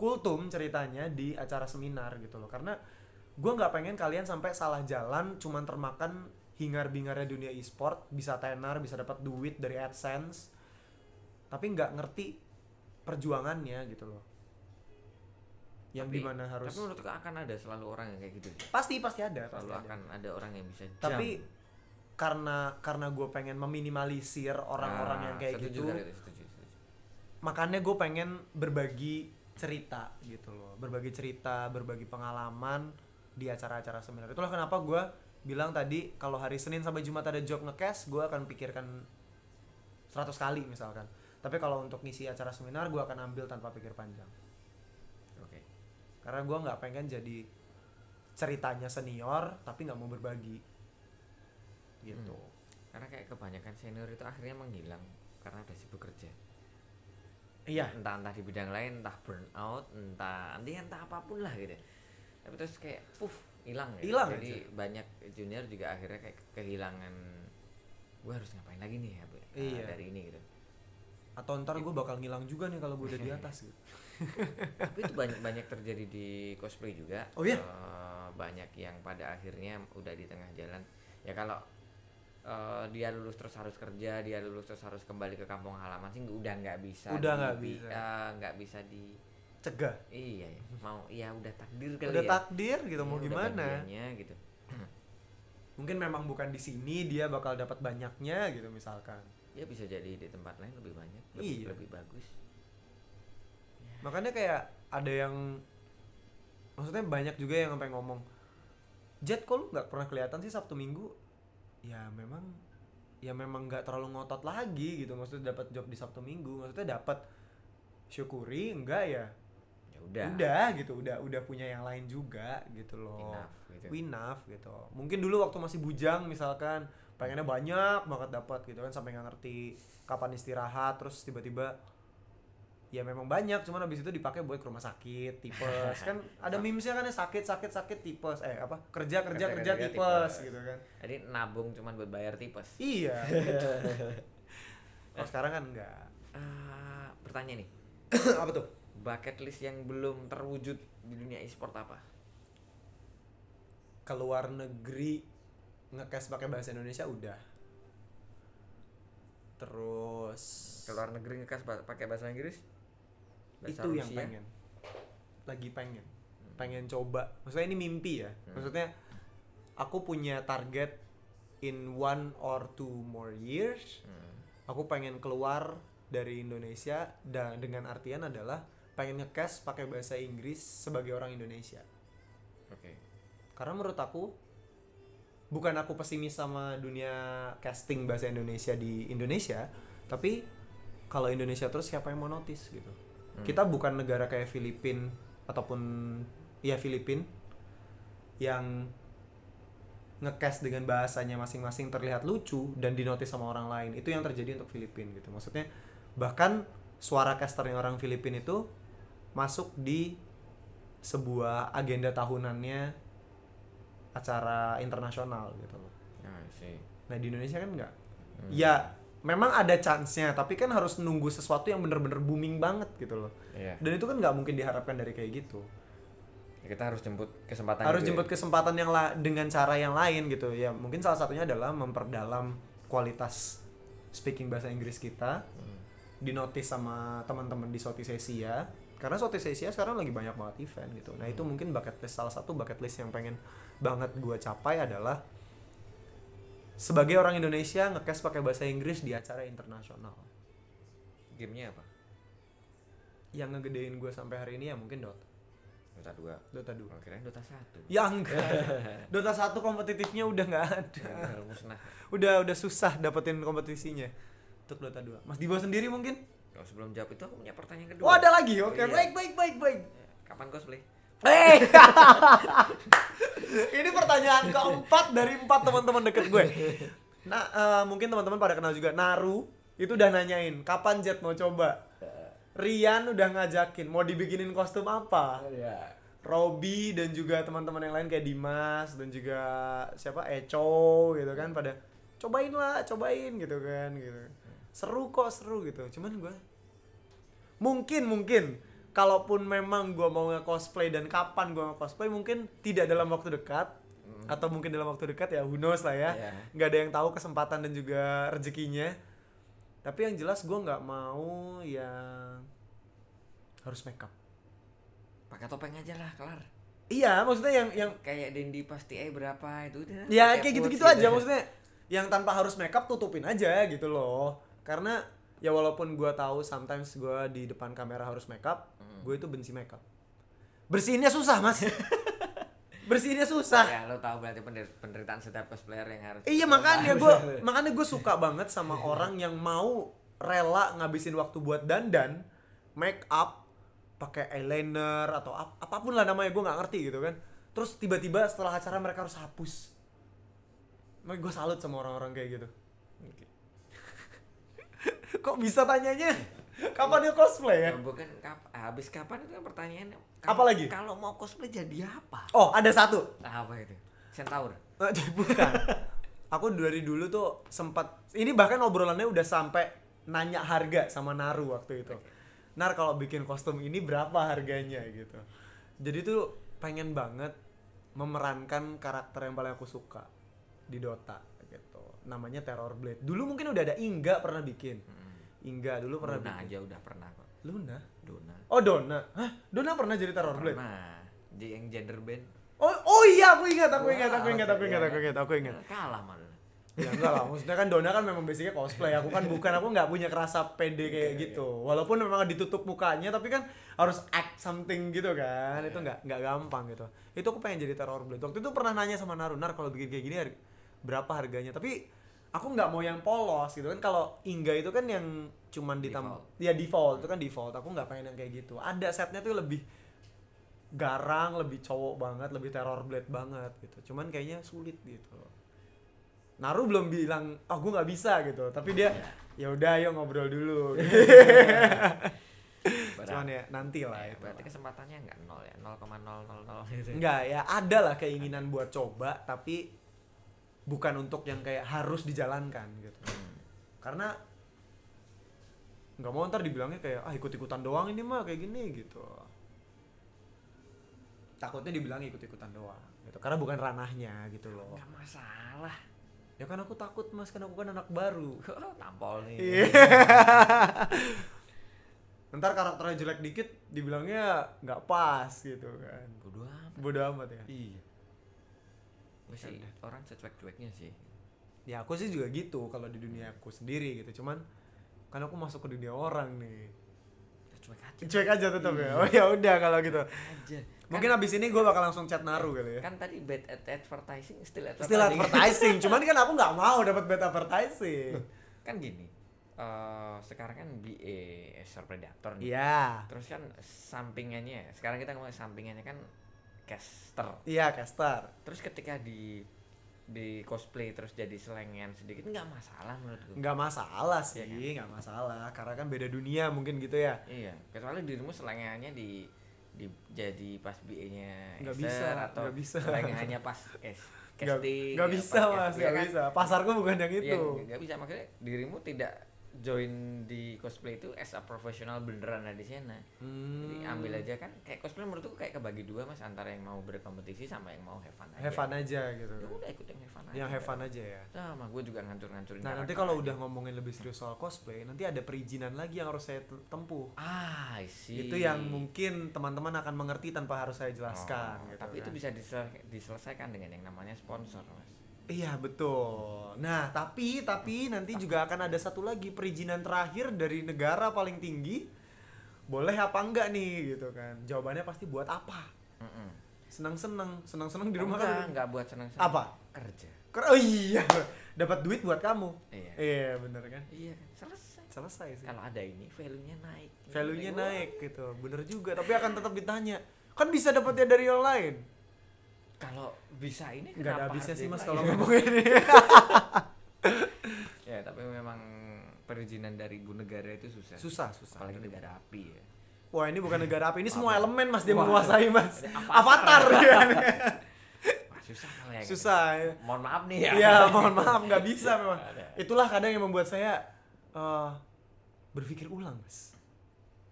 kultum ceritanya di acara seminar gitu loh karena gue nggak pengen kalian sampai salah jalan cuman termakan hingar bingarnya dunia e-sport bisa tenar bisa dapat duit dari adsense tapi nggak ngerti perjuangannya gitu loh yang Tapi- di mana harus tapi menurutku akan ada selalu orang yang kayak gitu pasti pasti ada pasti selalu ada. akan ada orang yang bisa jam. tapi karena karena gue pengen meminimalisir orang-orang Nah, yang kayak setuju gitu kali itu, setuju, setuju. makanya gue pengen berbagi cerita gitu loh. Berbagi cerita berbagi pengalaman di acara-acara seminar. Itulah kenapa gue bilang tadi kalau hari Senin sampai Jumat ada job ngecast gue akan pikirkan 100 kali misalkan. Tapi kalau untuk ngisi acara seminar gue akan ambil tanpa pikir panjang. Oke. Karena gue nggak pengen jadi ceritanya senior tapi nggak mau berbagi gitu Hmm. karena kayak kebanyakan senior itu akhirnya menghilang karena udah sibuk kerja iya entah entah di bidang lain entah burnout entah entah entah apa pun lah gitu tapi terus kayak puff hilang gitu. Hilang jadi banyak junior juga akhirnya kayak kehilangan gue harus ngapain lagi nih ya? Ah, Iya. dari ini gitu atau ntar gue bakal ngilang juga nih kalau gue udah di atas gitu tapi itu banyak banyak terjadi di cosplay juga Oh iya? Eh, banyak yang pada akhirnya udah di tengah jalan ya kalau eh, dia lulus terus harus kerja dia lulus terus harus kembali ke kampung halaman sih udah nggak bisa Udah nggak bisa. eh, nggak bisa di cegah? Iya ya. mau iya udah takdir kali udah ya. takdir gitu Iya, mau udah gimana? gitu. Mungkin memang bukan di sini dia bakal dapat banyaknya gitu misalkan. Ya bisa jadi di tempat lain lebih banyak lebih, Iya. lebih bagus. Makanya kayak ada yang maksudnya banyak juga yang sampai ngomong Jet kok lu nggak pernah kelihatan sih Sabtu Minggu ya memang ya memang nggak terlalu ngotot lagi gitu. Maksudnya dapat job di Sabtu Minggu maksudnya dapat syukuri enggak ya? Ya udah. Udah gitu udah udah punya yang lain juga gitu loh. Enough, gitu. enough gitu. Mungkin dulu waktu masih bujang misalkan pengennya banyak banget dapat gitu kan sampai nggak ngerti kapan istirahat terus tiba-tiba ya memang banyak cuman habis itu dipakai buat ke rumah sakit tipes. Kan ada memesnya kan ya sakit sakit sakit tipes. Eh apa? Kerja kerja kerja, Kerja, kerja, tipes, tipes. gitu kan. Jadi nabung cuman buat bayar tipes? Iya. Kalau sekarang kan enggak. Ah, pertanyaan nih. Apa tuh? Bucket list yang belum terwujud di dunia e-sport apa? keluar negeri ngekes pakai bahasa Indonesia udah. Terus ke luar negeri ngekas pakai bahasa Inggris Itu yang Rusia? pengen. Lagi pengen. Pengen coba. Maksudnya ini mimpi ya. Maksudnya aku punya target in one or two more years. Hmm. aku pengen keluar dari Indonesia dan dengan artian adalah pengen ngecast pakai bahasa Inggris sebagai orang Indonesia. Oke. Karena menurut aku bukan aku pesimis sama dunia casting bahasa Indonesia di Indonesia tapi kalau Indonesia terus siapa yang mau notice gitu kita bukan negara kayak Filipin ataupun ya Filipin yang ngecast dengan bahasanya masing-masing terlihat lucu dan dinotis sama orang lain. Itu yang terjadi untuk Filipin gitu. Maksudnya bahkan suara casternya orang Filipin itu masuk di sebuah agenda tahunannya acara internasional gitu loh. Nah sih nah di Indonesia kan enggak ya memang ada chance-nya tapi kan harus nunggu sesuatu yang bener-bener booming banget gitu loh. Iya. Dan itu kan nggak mungkin diharapkan dari kayak gitu. Ya, kita harus jemput kesempatan harus ya. jemput kesempatan yang la- dengan cara yang lain gitu. Ya mungkin salah satunya adalah memperdalam kualitas speaking bahasa Inggris kita. Hmm. dinotis sama teman-teman di Southeast Asia. Karena Southeast Asia sekarang lagi banyak banget event gitu. Nah itu mungkin bucket list salah satu bucket list yang pengen banget gua capai adalah sebagai orang Indonesia ngecast pakai bahasa Inggris di acara internasional. Gamenya apa? Yang ngegedein gue sampai hari ini ya mungkin Dota. Dota 2 Dota 2 oh, kirain Dota 1 ya enggak. Dota 1 kompetitifnya udah nggak ada. Musnah. Udah udah susah dapetin kompetisinya untuk Dota 2 Mas Dibo sendiri mungkin? Kalau sebelum jawab itu aku punya pertanyaan kedua. Oh ada lagi? Oke Iya. baik baik baik baik. Kapan cosplay Eh, ini pertanyaan keempat dari empat teman-teman deket gue. Nah, eh, mungkin teman-teman pada kenal juga Naru itu udah nanyain kapan Jet mau coba. Rian udah ngajakin mau dibikinin kostum apa. ya Robby dan juga teman-teman yang lain kayak Dimas dan juga siapa Eco gitu kan pada cobain lah, cobain gitu kan gitu. Seru kok, seru gitu. Cuman gue mungkin mungkin kalaupun memang gue mau nge-cosplay dan kapan gue nge-cosplay mungkin tidak dalam waktu dekat. Atau mungkin dalam waktu dekat ya who knows lah ya. Nggak ada yang tahu kesempatan dan juga rezekinya. Tapi yang jelas gue nggak mau yang harus makeup pakai topeng aja lah kelar. Iya maksudnya yang yang kayak Dendi pasti eh berapa itu udah. Ya kayak gitu-gitu aja maksudnya. Yang tanpa harus makeup tutupin aja gitu loh. Karena ya walaupun gua tahu sometimes gua di depan kamera harus makeup gue itu benci makeup bersihinnya susah mas. Bersihinnya susah. Ya lo tahu berarti penderita, penderitaan setiap cosplayer yang harus iya makanya gue makanya gue suka banget sama orang yang mau rela ngabisin waktu buat dandan make up pakai eyeliner atau ap- apa pun lah namanya gue nggak ngerti gitu kan. Terus tiba-tiba setelah acara mereka harus hapus. Makanya gue salut sama orang-orang kayak gitu kok bisa tanyanya kapan dia cosplay ya Ya, bukan kap habis kapan itu kan pertanyaannya Apa lagi? kalau mau cosplay jadi apa oh ada satu apa itu centaur Eh, bukan. Aku dari dulu tuh sempat ini bahkan obrolannya udah sampai nanya harga sama Naru waktu itu. Nar kalau bikin kostum ini berapa harganya gitu. Jadi tuh pengen banget memerankan karakter yang paling aku suka di Dota. Namanya Terror Blade. Dulu mungkin udah ada Ingga pernah bikin. Ingga dulu pernah Dona bikin. aja udah pernah kok Luna. Dona Oh Dona. Hah? Dona pernah jadi Terror Blade? pernah yang gender band Oh, oh iya aku ingat, aku ingat, aku ingat, aku ingat, ya. aku ingat, aku ingat. kalah malah Ya enggak lah, maksudnya kan Dona kan memang basicnya cosplay. Aku kan bukan, aku nggak punya kerasa pede kayak gitu. Walaupun memang ditutup mukanya, tapi kan harus act something gitu kan. Itu nggak nggak gampang gitu. Itu aku pengen jadi terror blade. Waktu itu pernah nanya sama Naru, Nar kalau bikin kayak gini berapa harganya? Tapi aku nggak mau yang polos gitu kan. Kalau Ingga itu kan yang cuman ditam Default. ya default itu kan default. Aku nggak pengen yang kayak gitu. Ada setnya tuh lebih garang, lebih cowok banget, lebih terror blade banget gitu. Cuman kayaknya sulit gitu. Naru belum bilang, oh gue nggak bisa gitu. Tapi dia, ya udah ayo ngobrol dulu. Cuman ya nanti lah Ya, itu. berarti kesempatannya nggak nol ya 0,000 gitu Enggak ya, ada lah keinginan buat coba, tapi bukan untuk yang kayak harus dijalankan gitu. Karena nggak mau ntar dibilangnya kayak ah ikut-ikutan doang ini mah kayak gini gitu. Takutnya dibilang ikut-ikutan doang gitu. Karena bukan ranahnya gitu loh. nggak masalah Ya kan aku takut mas, kan aku kan anak baru. tampol nih Iya. Ntar karakternya jelek dikit, dibilangnya nggak pas gitu kan. bodoh amat Bodoh amat ya. iya gue sih orang secuek-cueknya sih Ya aku sih juga gitu kalau di dunia aku sendiri gitu. Cuman kan aku masuk ke dunia orang nih. cuek aja Cuek aja tetap ya. Oh ya udah kalau gitu. aja Mungkin abis ini gue bakal langsung chat Naru kali ya. kan tadi bad at advertising still advertising Still advertising, cuman kan aku nggak mau dapat bad advertising. kan gini eh sekarang kan BA Azure Predator nih Iya. terus kan sampingannya sekarang kita ngomong sampingannya kan caster Iya, caster. terus ketika di di cosplay terus jadi selengean sedikit nggak masalah menurutku Nggak masalah sih, Iya kan? nggak masalah. Karena kan beda dunia mungkin gitu ya. iya kecuali dirimu selengeannya di di jadi pas BA-nya Nggak Acer bisa, atau nggak bisa. selengeannya pas Nggak casting nggak ya, bisa mas, nggak ya kan? bisa. Pasarku bukan yang Iya, itu. nggak bisa makanya dirimu tidak join di cosplay itu as a profesional beneran ada di sana Jadi Hmm. ambil aja kan kayak cosplay menurutku kayak kebagi dua mas antara yang mau berkompetisi sama yang mau have fun aja. Have fun aja gitu. Ya udah ikut yang have fun aja. Yang have fun aja ya. Sama gue juga ngancur-ngancurin. Nah nanti kalau udah ngomongin lebih serius soal cosplay, nanti ada perizinan lagi yang harus saya te- tempuh. ah I see. Itu yang mungkin teman-teman akan mengerti tanpa harus saya jelaskan. Oh, gitu tapi itu kan. bisa disel- diselesaikan dengan yang namanya sponsor mas. Iya betul. Nah tapi tapi nanti juga akan ada satu lagi perizinan terakhir dari negara paling tinggi. Boleh apa enggak nih gitu kan? Jawabannya pasti buat apa? Mm-mm. Senang-senang, senang-senang di rumah enggak, kan. enggak buat senang Apa? Kerja. Ker- Oh iya, dapat duit buat kamu. Iya. Iya bener kan? Iya selesai. Selesai sih. Kalau ada ini value-nya naik. Value-nya naik gitu, bener juga. Tapi akan tetap ditanya. Kan bisa dapatnya dari yang lain. Kalau bisa ini Nggak ada habisnya sih mas kalau ngomongin ini. ya tapi memang perizinan dari ibu negara itu susah. susah, susah. Apalagi negara api ya. Wah ini bukan negara api, ini semua Apa? elemen mas dia Wah. menguasai mas. Avatar. avatar. ya. Wah, susah kalau susah. ya. Mohon maaf nih ya. Iya, mohon maaf nggak bisa memang. Itulah kadang yang membuat saya eh, berpikir ulang mas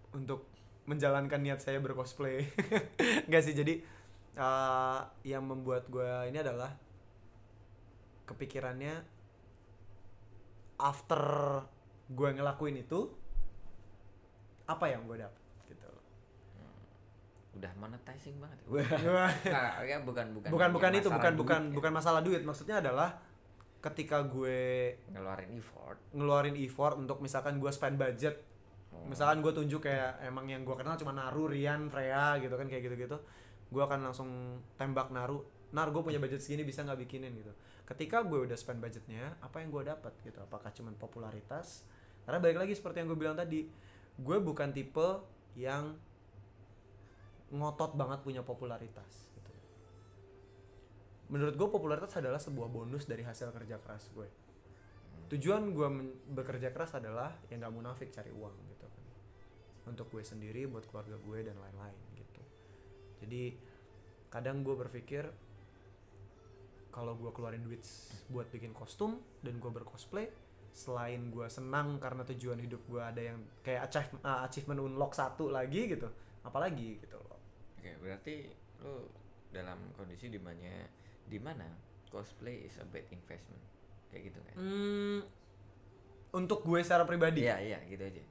untuk menjalankan niat saya bercosplay. Enggak sih, jadi eh, yang membuat gue ini adalah kepikirannya after gue ngelakuin itu apa yang gue dapet gitu loh. Udah monetizing banget. ya. Nah, ya bukan bukan bukan bukan itu bukan duit bukan ya. bukan masalah duit maksudnya adalah ketika gue ngeluarin effort. ngeluarin effort untuk misalkan gue spend budget Oh. misalkan gue tunjuk kayak emang yang gue kenal cuma Naru, Rian, Freya gitu kan kayak gitu-gitu gue akan langsung tembak Naru Nar gue punya budget segini bisa nggak bikinin? Gitu. Ketika gue udah spend budgetnya apa yang gue dapat gitu. Apakah cuma popularitas? Karena balik lagi seperti yang gue bilang tadi gue bukan tipe yang ngotot banget punya popularitas gitu. menurut gue popularitas adalah sebuah bonus dari hasil kerja keras gue tujuan gue bekerja keras adalah yang nggak munafik cari uang gitu kan. Untuk gue sendiri buat keluarga gue dan lain-lain jadi kadang gue berpikir kalau gue keluarin duit buat bikin kostum dan gue bercosplay selain gue senang karena tujuan hidup gue ada yang kayak achieve- uh, achievement unlock satu lagi gitu apalagi gitu loh Oke, berarti lu dalam kondisi di mana di mana cosplay is a bad investment. Kayak gitu kan. Hmm, untuk gue secara pribadi Iya, iya, gitu aja.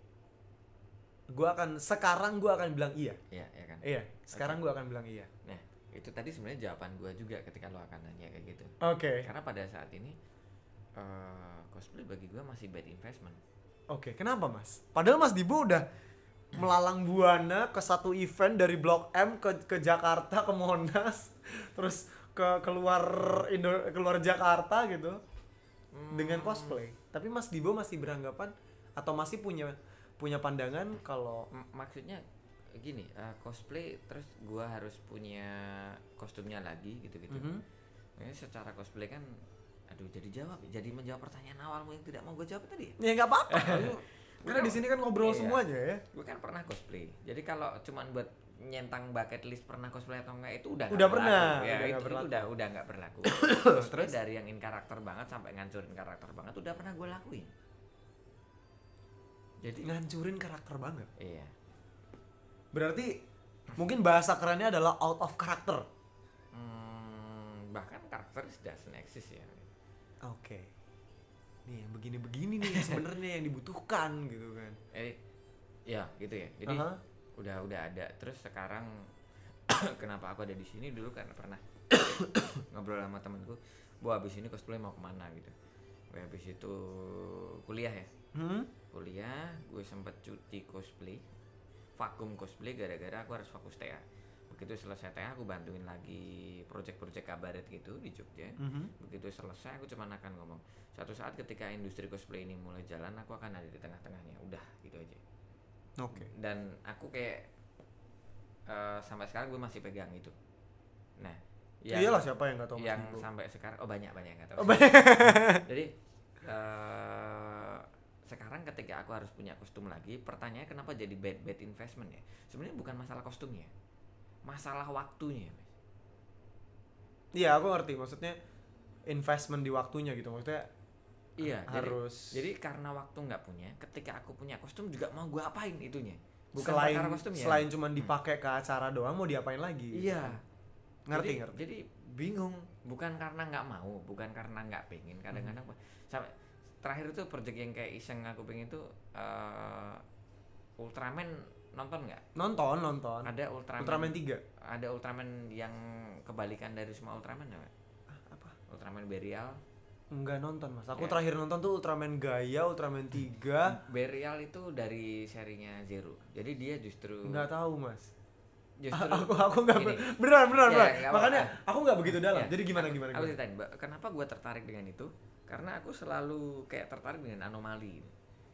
Gue akan sekarang gue akan bilang iya Iya, ya kan. iya sekarang gue akan bilang iya Nah, itu tadi sebenarnya jawaban gua juga ketika lo akan nanya kayak gitu. oke Karena pada saat ini eh, cosplay bagi gua masih bad investment. Oke, kenapa mas? Padahal mas Dibo udah melalang buana ke satu event dari Blok M ke ke Jakarta ke Monas, terus ke keluar Indo keluar Jakarta gitu dengan cosplay. Tapi mas Dibo masih beranggapan atau masih punya punya pandangan kalau M- maksudnya gini, eh, cosplay terus gua harus punya kostumnya lagi gitu-gitu. Mhm. Ini secara cosplay kan aduh jadi jawab jadi menjawab pertanyaan awalmu yang tidak mau gue jawab tadi ya nggak apa-apa. Karena di sini kan ngobrol Iya. semuanya ya. gue kan pernah cosplay jadi kalau cuman buat nyentang bucket list pernah cosplay atau enggak itu udah Udah pernah, ya udah itu, itu udah udah nggak berlaku Terus? dari yang in karakter banget sampai ngancurin karakter banget udah pernah gue lakuin jadi Ngancurin karakter banget. iya Berarti mungkin bahasa kerennya adalah out of character. Hmm, bahkan karakter doesn't exist ya Oke. Nih yang begini-begini nih sebenarnya yang dibutuhkan gitu kan. eh ya gitu ya jadi Aha. udah udah ada terus sekarang kenapa aku ada di sini dulu karena pernah ngobrol sama temenku bu habis ini cosplay mau ke mana gitu gue habis itu kuliah ya Hmm? Kuliah gue sempet cuti cosplay vakum cosplay gara-gara aku harus fokus TA begitu selesai TA aku bantuin lagi project-project kabaret gitu di Jogja. Mhm. begitu selesai aku cuma akan ngomong satu saat ketika industri cosplay ini mulai jalan aku akan ada di tengah-tengahnya. Udah gitu aja. Oke. dan aku kayak eh, sampai sekarang gue masih pegang itu. Nah Iyalah siapa yang nggak tahu yang sampai sekarang oh banyak banyak yang nggak tahu. Oh, banyak. jadi eh, sekarang ketika aku harus punya kostum lagi pertanyaannya kenapa jadi bad bad investment ya? Sebenarnya bukan masalah kostumnya masalah waktunya Mas. Iya, aku ngerti. Maksudnya investment di waktunya gitu. Maksudnya iya jadi- harus jadi, karena waktu nggak punya ketika aku punya kostum juga mau gue apain itunya? Bukan selain perkara kostumnya. selain cuman dipakai ke acara doang mau diapain lagi? Iya. Ngerti jadi, ngerti. jadi bingung. Bukan karena nggak mau bukan karena nggak pengen. Kadang-kadang Hmm. sampai terakhir itu project yang kayak iseng aku pengen itu eh, Ultraman nonton nggak? Nonton nonton. Ada Ultraman, Ultraman 3 ada Ultraman yang kebalikan dari semua Ultraman nggak? Apa? Ultraman Berial enggak nonton mas. Aku Ya. terakhir nonton tuh Ultraman Gaia Ultraman 3 Berial itu dari serinya Zero. Jadi dia justru nggak tahu mas justru aku aku nggak Gini. be- beneran beneran Ya, makanya apa-apa. aku nggak begitu dalam Ya, jadi gimana aku- gimana Aku gimana ceritain, kenapa gue tertarik dengan itu? Karena aku selalu kayak tertarik dengan anomali.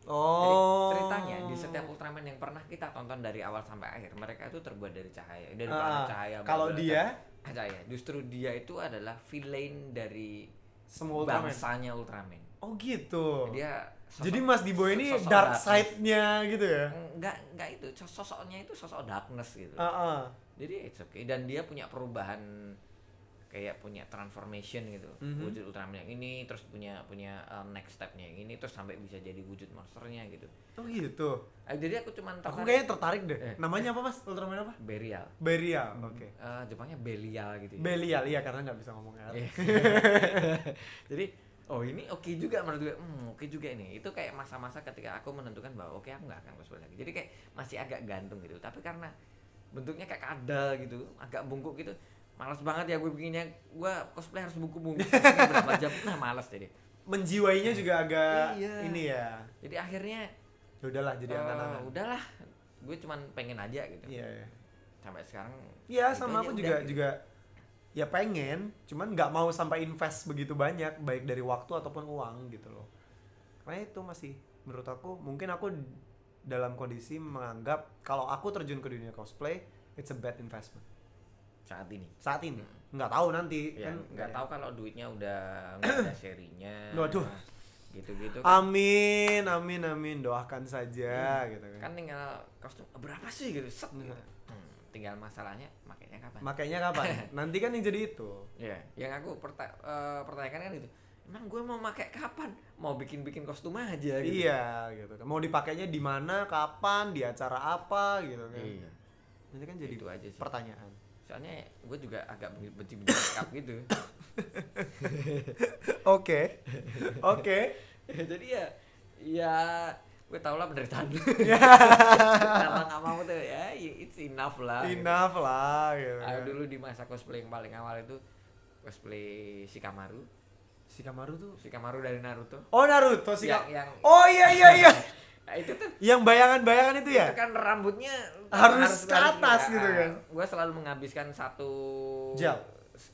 Jadi, oh ceritanya di setiap Ultraman yang pernah kita tonton dari awal sampai akhir, mereka itu terbuat dari cahaya, dari Ah, planet cahaya. kalau bla, bla, dia cahaya, justru dia itu adalah villain dari semua Ultraman bangsanya Ultraman. oh gitu Dia sosok- jadi Mas Dibo ini sosok dark side-nya gitu ya enggak enggak itu sosoknya itu sosok darkness gitu. Ah, ah. Jadi it's okay dan dia punya perubahan kayak punya transformation gitu. Mhm. Wujud Ultraman yang ini terus punya punya um, next stepnya yang ini terus sampai bisa jadi wujud monsternya gitu. oh gitu Eh, jadi aku cuman aku tertarik- kayaknya tertarik deh Eh. namanya apa Mas Ultraman apa Berial. Berial oke Eh, Jepangnya Belial gitu. ya. Belial iya karena nggak bisa ngomong R Iya. jadi oh ini oke juga menurut gue. Hmm, oke juga ini. Itu kayak masa-masa ketika aku menentukan bahwa oke aku nggak akan cosplay lagi. Jadi kayak masih agak gantung gitu. Tapi karena bentuknya kayak kadal gitu, agak bungkuk gitu. Males banget ya gue bikinnya. Gue cosplay harus bungkuk-bungkuk berapa jam. Nah, males jadi. menjiwainya juga agak Iya. ini ya Jadi akhirnya ya udahlah jadi eh, anak-anak udahlah. Gue cuman pengen aja gitu. iya iya. Sampai sekarang Iya Itu sama aku juga gitu. juga ya pengen, cuman nggak mau sampai invest begitu banyak baik dari waktu ataupun uang gitu loh. Karena itu masih menurut aku mungkin aku dalam kondisi menganggap kalau aku terjun ke dunia cosplay it's a bad investment saat ini. saat ini nggak tahu nanti Ya, kan nggak tahu kalau duitnya udah nggak ada serinya. Waduh. Gitu-gitu. amin amin amin doakan saja gitu kan kan tinggal kostum "Oh, berapa sih gitu set gitu. Hmm, tinggal masalahnya makanya kapan? Makanya kapan? Nanti kan yang jadi itu. Ya yang aku perta- eh, pertanyakan kan itu emang gue mau pakai kapan? Mau bikin bikin kostum aja gitu. Iya gitu kan. Mau dipakainya di mana kapan di acara apa gitu kan. Iya. Nanti kan jadi itu aja sih. pertanyaan. Soalnya gue juga agak benci benci gitu. Oke. Oke. jadi ya ya gue tau lah penderitaan lu Ya. kalau nggak mau tuh ya it's enough lah Enough lah gitu. Ah, kan. dulu di masa cosplay yang paling awal itu cosplay Shikamaru Shikamaru tuh. Shikamaru dari Naruto Oh Naruto sih. yang, yang Oh iya iya iya. Nah, itu tuh Yang bayangan-bayangan itu ya? itu kan rambutnya Harus ke atas gitu kan. gue selalu menghabiskan satu Gel?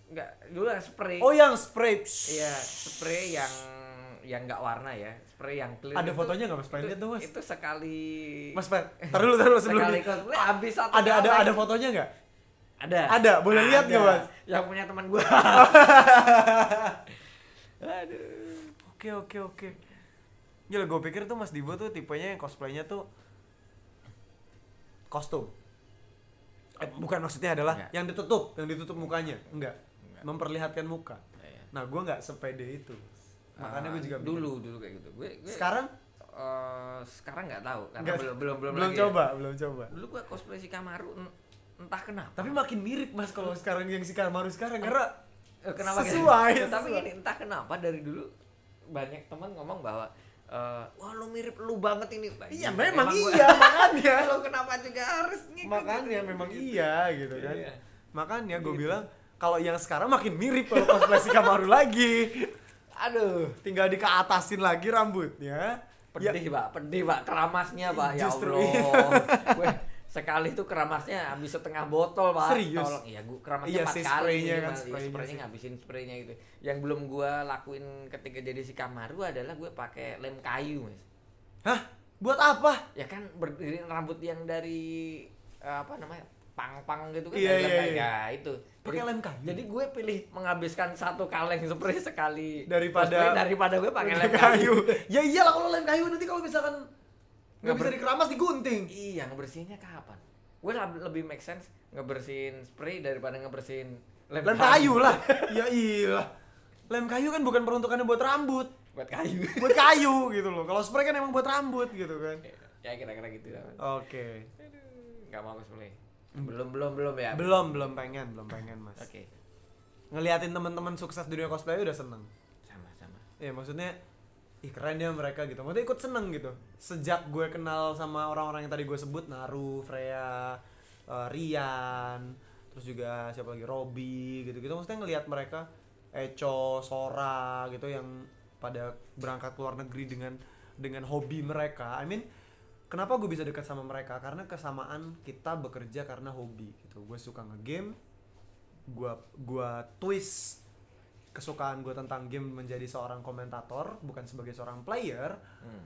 enggak dulu yang spray Oh yang spray. iya spray yang yang enggak warna ya spray yang clear Ada itu- fotonya nggak mas? Lihat tuh mas. itu sekali Mas Fer, taruh dulu taruh sebelum sekali cosplay habis satu ada ada ada fotonya nggak? ada Ada, boleh lihat nggak, Ada. Mas? yang punya teman gue aduh Oke oke oke. Gila gue pikir tuh Mas Dibo tuh tipenya yang cosplaynya tuh kostum. Eh, bukan maksudnya adalah Enggak. yang ditutup, yang ditutup mukanya. Enggak. Enggak. Memperlihatkan muka. Iya. Nah gue nggak sepede itu. Makanya gue Ah, juga mikir. dulu dulu kayak gitu gue, gue Sekarang eh, sekarang nggak tahu karena Nggak- belum belum belum belum lagi ya. coba, belum coba. dulu gua cosplay si Kamaru en- entah kenapa Tapi makin mirip mas kalau sekarang yang si Kamaru sekarang karena Eh, kenapa gitu? sesuai, tapi sesuai. ini entah kenapa dari dulu banyak teman ngomong bahwa eh, wah lu mirip lu banget ini Iya, Bajingan, memang gua- iya, makanya. lo kenapa juga harus ngikut Makanya gitu? memang iya gitu kan. Iya. Makanya gue Gitu. bilang kalau yang sekarang makin mirip kalau cosplay si Kamaru lagi. Aduh Tinggal dikeatasin lagi rambutnya. Ya, pedih pak pedih pak keramasnya pak ya allah Gue sekali tuh keramasnya habis setengah botol pak Serius? Tolong iya gua keramasnya Iya empat sih, kali kan, Iya, spraynya spraynya ngabisin spraynya gitu yang belum gua lakuin ketika jadi si Kamaru adalah gue pakai lem kayu mas Hah? Buat apa? ya kan berdiri rambut yang dari eh, apa namanya pang-pang gitu kan Iya, dari iya, lem kayu. iya. Ya, itu Pakai lem kayu? jadi gue pilih menghabiskan satu kaleng spray sekali Daripada- cosplay daripada gue pakai lem kayu ya iyalah kalau lem kayu nanti kalau misalkan nggak bisa dikeramas digunting. Iya, ngebersihinnya kapan? Gue lebih make sense ngebersihin spray daripada ngebersihin lem, Lem kayu lah. ya iyalah. Lem kayu kan bukan peruntukannya buat rambut, Buat kayu. buat kayu gitu loh. Kalau spray kan emang buat rambut gitu kan. ya kira-kira gitu. lah. Oke. Aduh, Nggak mau cosplay. Belum belum belum ya. Belum, belum pengen, belum pengen, Mas. Oke. Ngeliatin teman-teman sukses di dunia cosplay udah seneng. Sama sama. Ya maksudnya ih keren ya mereka gitu. Maksudnya ikut seneng gitu. Sejak gue kenal sama orang-orang yang tadi gue sebut Naru, Freya, eh, Rian, terus juga siapa lagi Robby gitu-gitu. Maksudnya ngelihat mereka Echo, Sora gitu yang pada berangkat ke luar negeri dengan dengan hobi mereka. I mean kenapa gue bisa dekat sama mereka? Karena kesamaan kita bekerja karena hobi gitu. Gue suka ngegame, gua gua twist kesukaan gue tentang game menjadi seorang komentator bukan sebagai seorang player Hmm.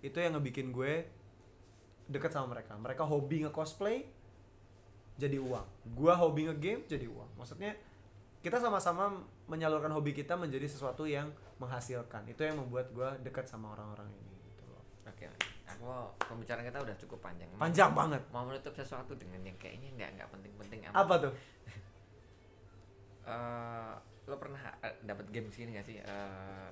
itu yang ngebikin gue deket sama mereka mereka hobi nge-cosplay jadi uang gua hobi nge-game jadi uang maksudnya kita sama-sama menyalurkan hobi kita menjadi sesuatu yang menghasilkan itu yang membuat gua dekat sama orang-orang ini. Mau pembicaraan kita udah cukup panjang. Mau- panjang banget Mau menutup sesuatu dengan yang kayaknya nggak nggak penting-penting amat. apa tuh Eh, lo pernah eh, dapat game sini gak sih? Eh,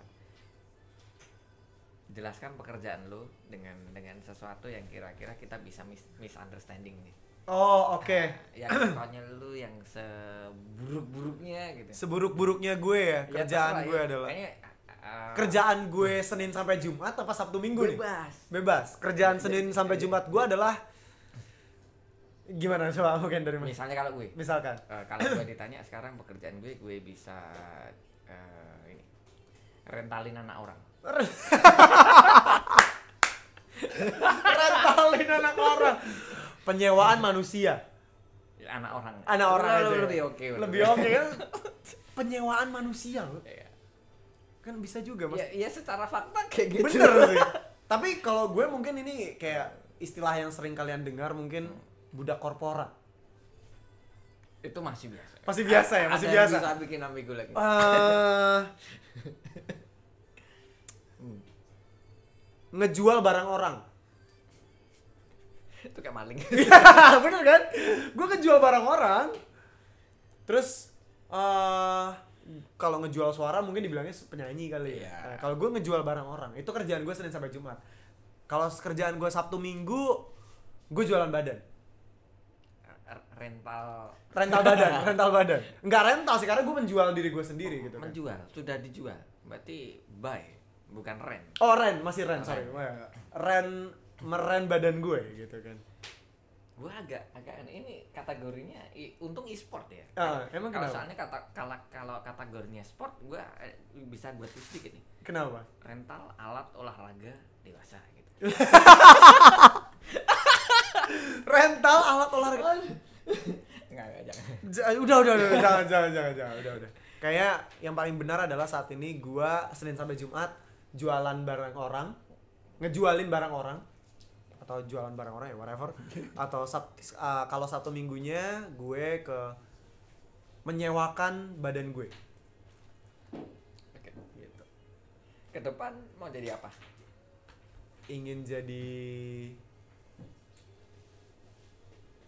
jelaskan pekerjaan lo dengan dengan sesuatu yang kira-kira kita bisa mis misunderstanding nih. oh oke Nah, yang pokoknya lu yang seburuk-buruknya gitu. seburuk-buruknya gue ya Ya, kerjaan gue ya. adalah Kayaknya, eh, kerjaan gue Senin sampai Jumat apa Sabtu Minggu nih? Bebas. bebas. Kerjaan Jadi- Senin sampai Jumat gue adalah gimana? Coba mungkin dari mas Misalnya kalau gue, misalkan. Eh, kalau gue ditanya sekarang pekerjaan gue, gue bisa eh, ini rentalin anak orang. rentalin anak orang. Penyewaan manusia. Anak orang. anak orang aja. lebih oke. lebih oke kan? Penyewaan manusia loh. Iya. Kan bisa juga mas Ya, ya secara fakta kayak gitu. bener sih tapi kalau gue mungkin ini kayak istilah yang sering kalian dengar mungkin budak korporat Itu masih biasa. Masih biasa ya, Ada masih yang biasa. bisa bikin ambigu lagi. Hmm. ngejual barang orang Itu kayak maling. bener kan gue ngejual barang orang terus eh kalau ngejual suara mungkin dibilangnya penyanyi kali ya. Iya. Nah, kalau gue ngejual barang orang itu kerjaan gue senin sampai jumat. Kalau kerjaan gue sabtu minggu gue jualan badan. Rental. Rental badan rental badan. Nggak rental sih karena gue menjual diri gue sendiri gitu kan. menjual? Sudah dijual? Berarti buy bukan rent? Oh rent masih rent sorry. Rent. rent meren badan gue gitu kan gua agak agak ini kategorinya i- untung e-sport ya. Ah, emang kalau kenapa? soalnya kata kalau kalau kategorinya sport gua eh, bisa gua tulis dikit nih. Kenapa? Rental alat olahraga dewasa gitu. Rental alat olahraga. Enggak enggak jangan. J- udah udah udah jangan jangan jangan jangan udah udah. Kayak yang paling benar adalah saat ini gua Senin sampai Jumat jualan barang orang ngejualin barang orang atau jualan barang orang ya whatever. Atau sab- uh, kalau satu minggunya gue ke menyewakan badan gue. Oke. Gitu. Ke depan mau jadi apa? Ingin jadi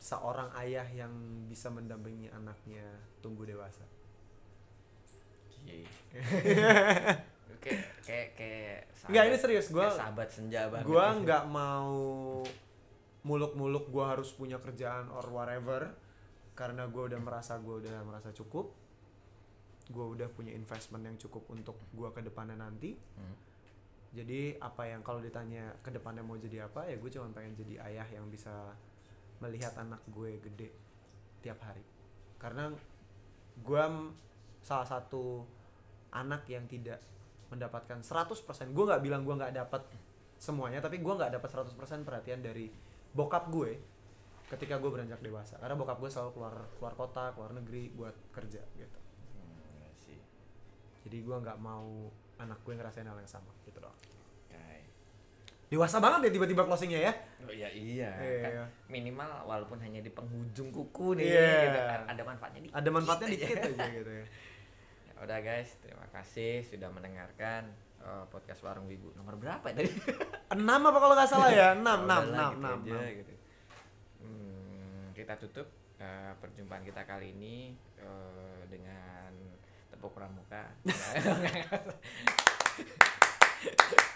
seorang ayah yang bisa mendampingi anaknya tumbuh dewasa. Oke kayak kayak Nggak, ini serius, kayak sahabat senja banget gua nggak mau muluk-muluk gua harus punya kerjaan or whatever karena gua udah merasa gua udah merasa cukup. Gue udah punya investment yang cukup untuk gue ke depannya nanti. Hmm. jadi apa yang kalau ditanya ke depannya mau jadi apa ya gue cuma pengen jadi ayah yang bisa melihat anak gue gede tiap hari. Karena gue salah satu anak yang tidak mendapatkan 100% gue nggak bilang gue nggak dapat semuanya tapi gue nggak dapat 100% perhatian dari bokap gue ketika gue beranjak dewasa karena bokap gue selalu keluar keluar kota keluar negeri buat kerja gitu Hmm, iya sih. jadi gue nggak mau anak gue ngerasain hal yang sama gitu doang dewasa banget ya tiba-tiba closingnya ya Oh iya iya, Iya. kan minimal walaupun hanya di penghujung kuku nih Iya. gitu kan, ada manfaatnya dikit. ada manfaatnya aja. dikit aja gitu ya Ya udah guys, terima kasih sudah mendengarkan eh, podcast Warung Wibu. Nomor berapa ya tadi? enam apa kalau nggak salah ya enam Ya enam udahlah, enam gitu enam aja, enam. gitu. Hmm, kita tutup eh, perjumpaan kita kali ini eh, dengan tepuk pramuka.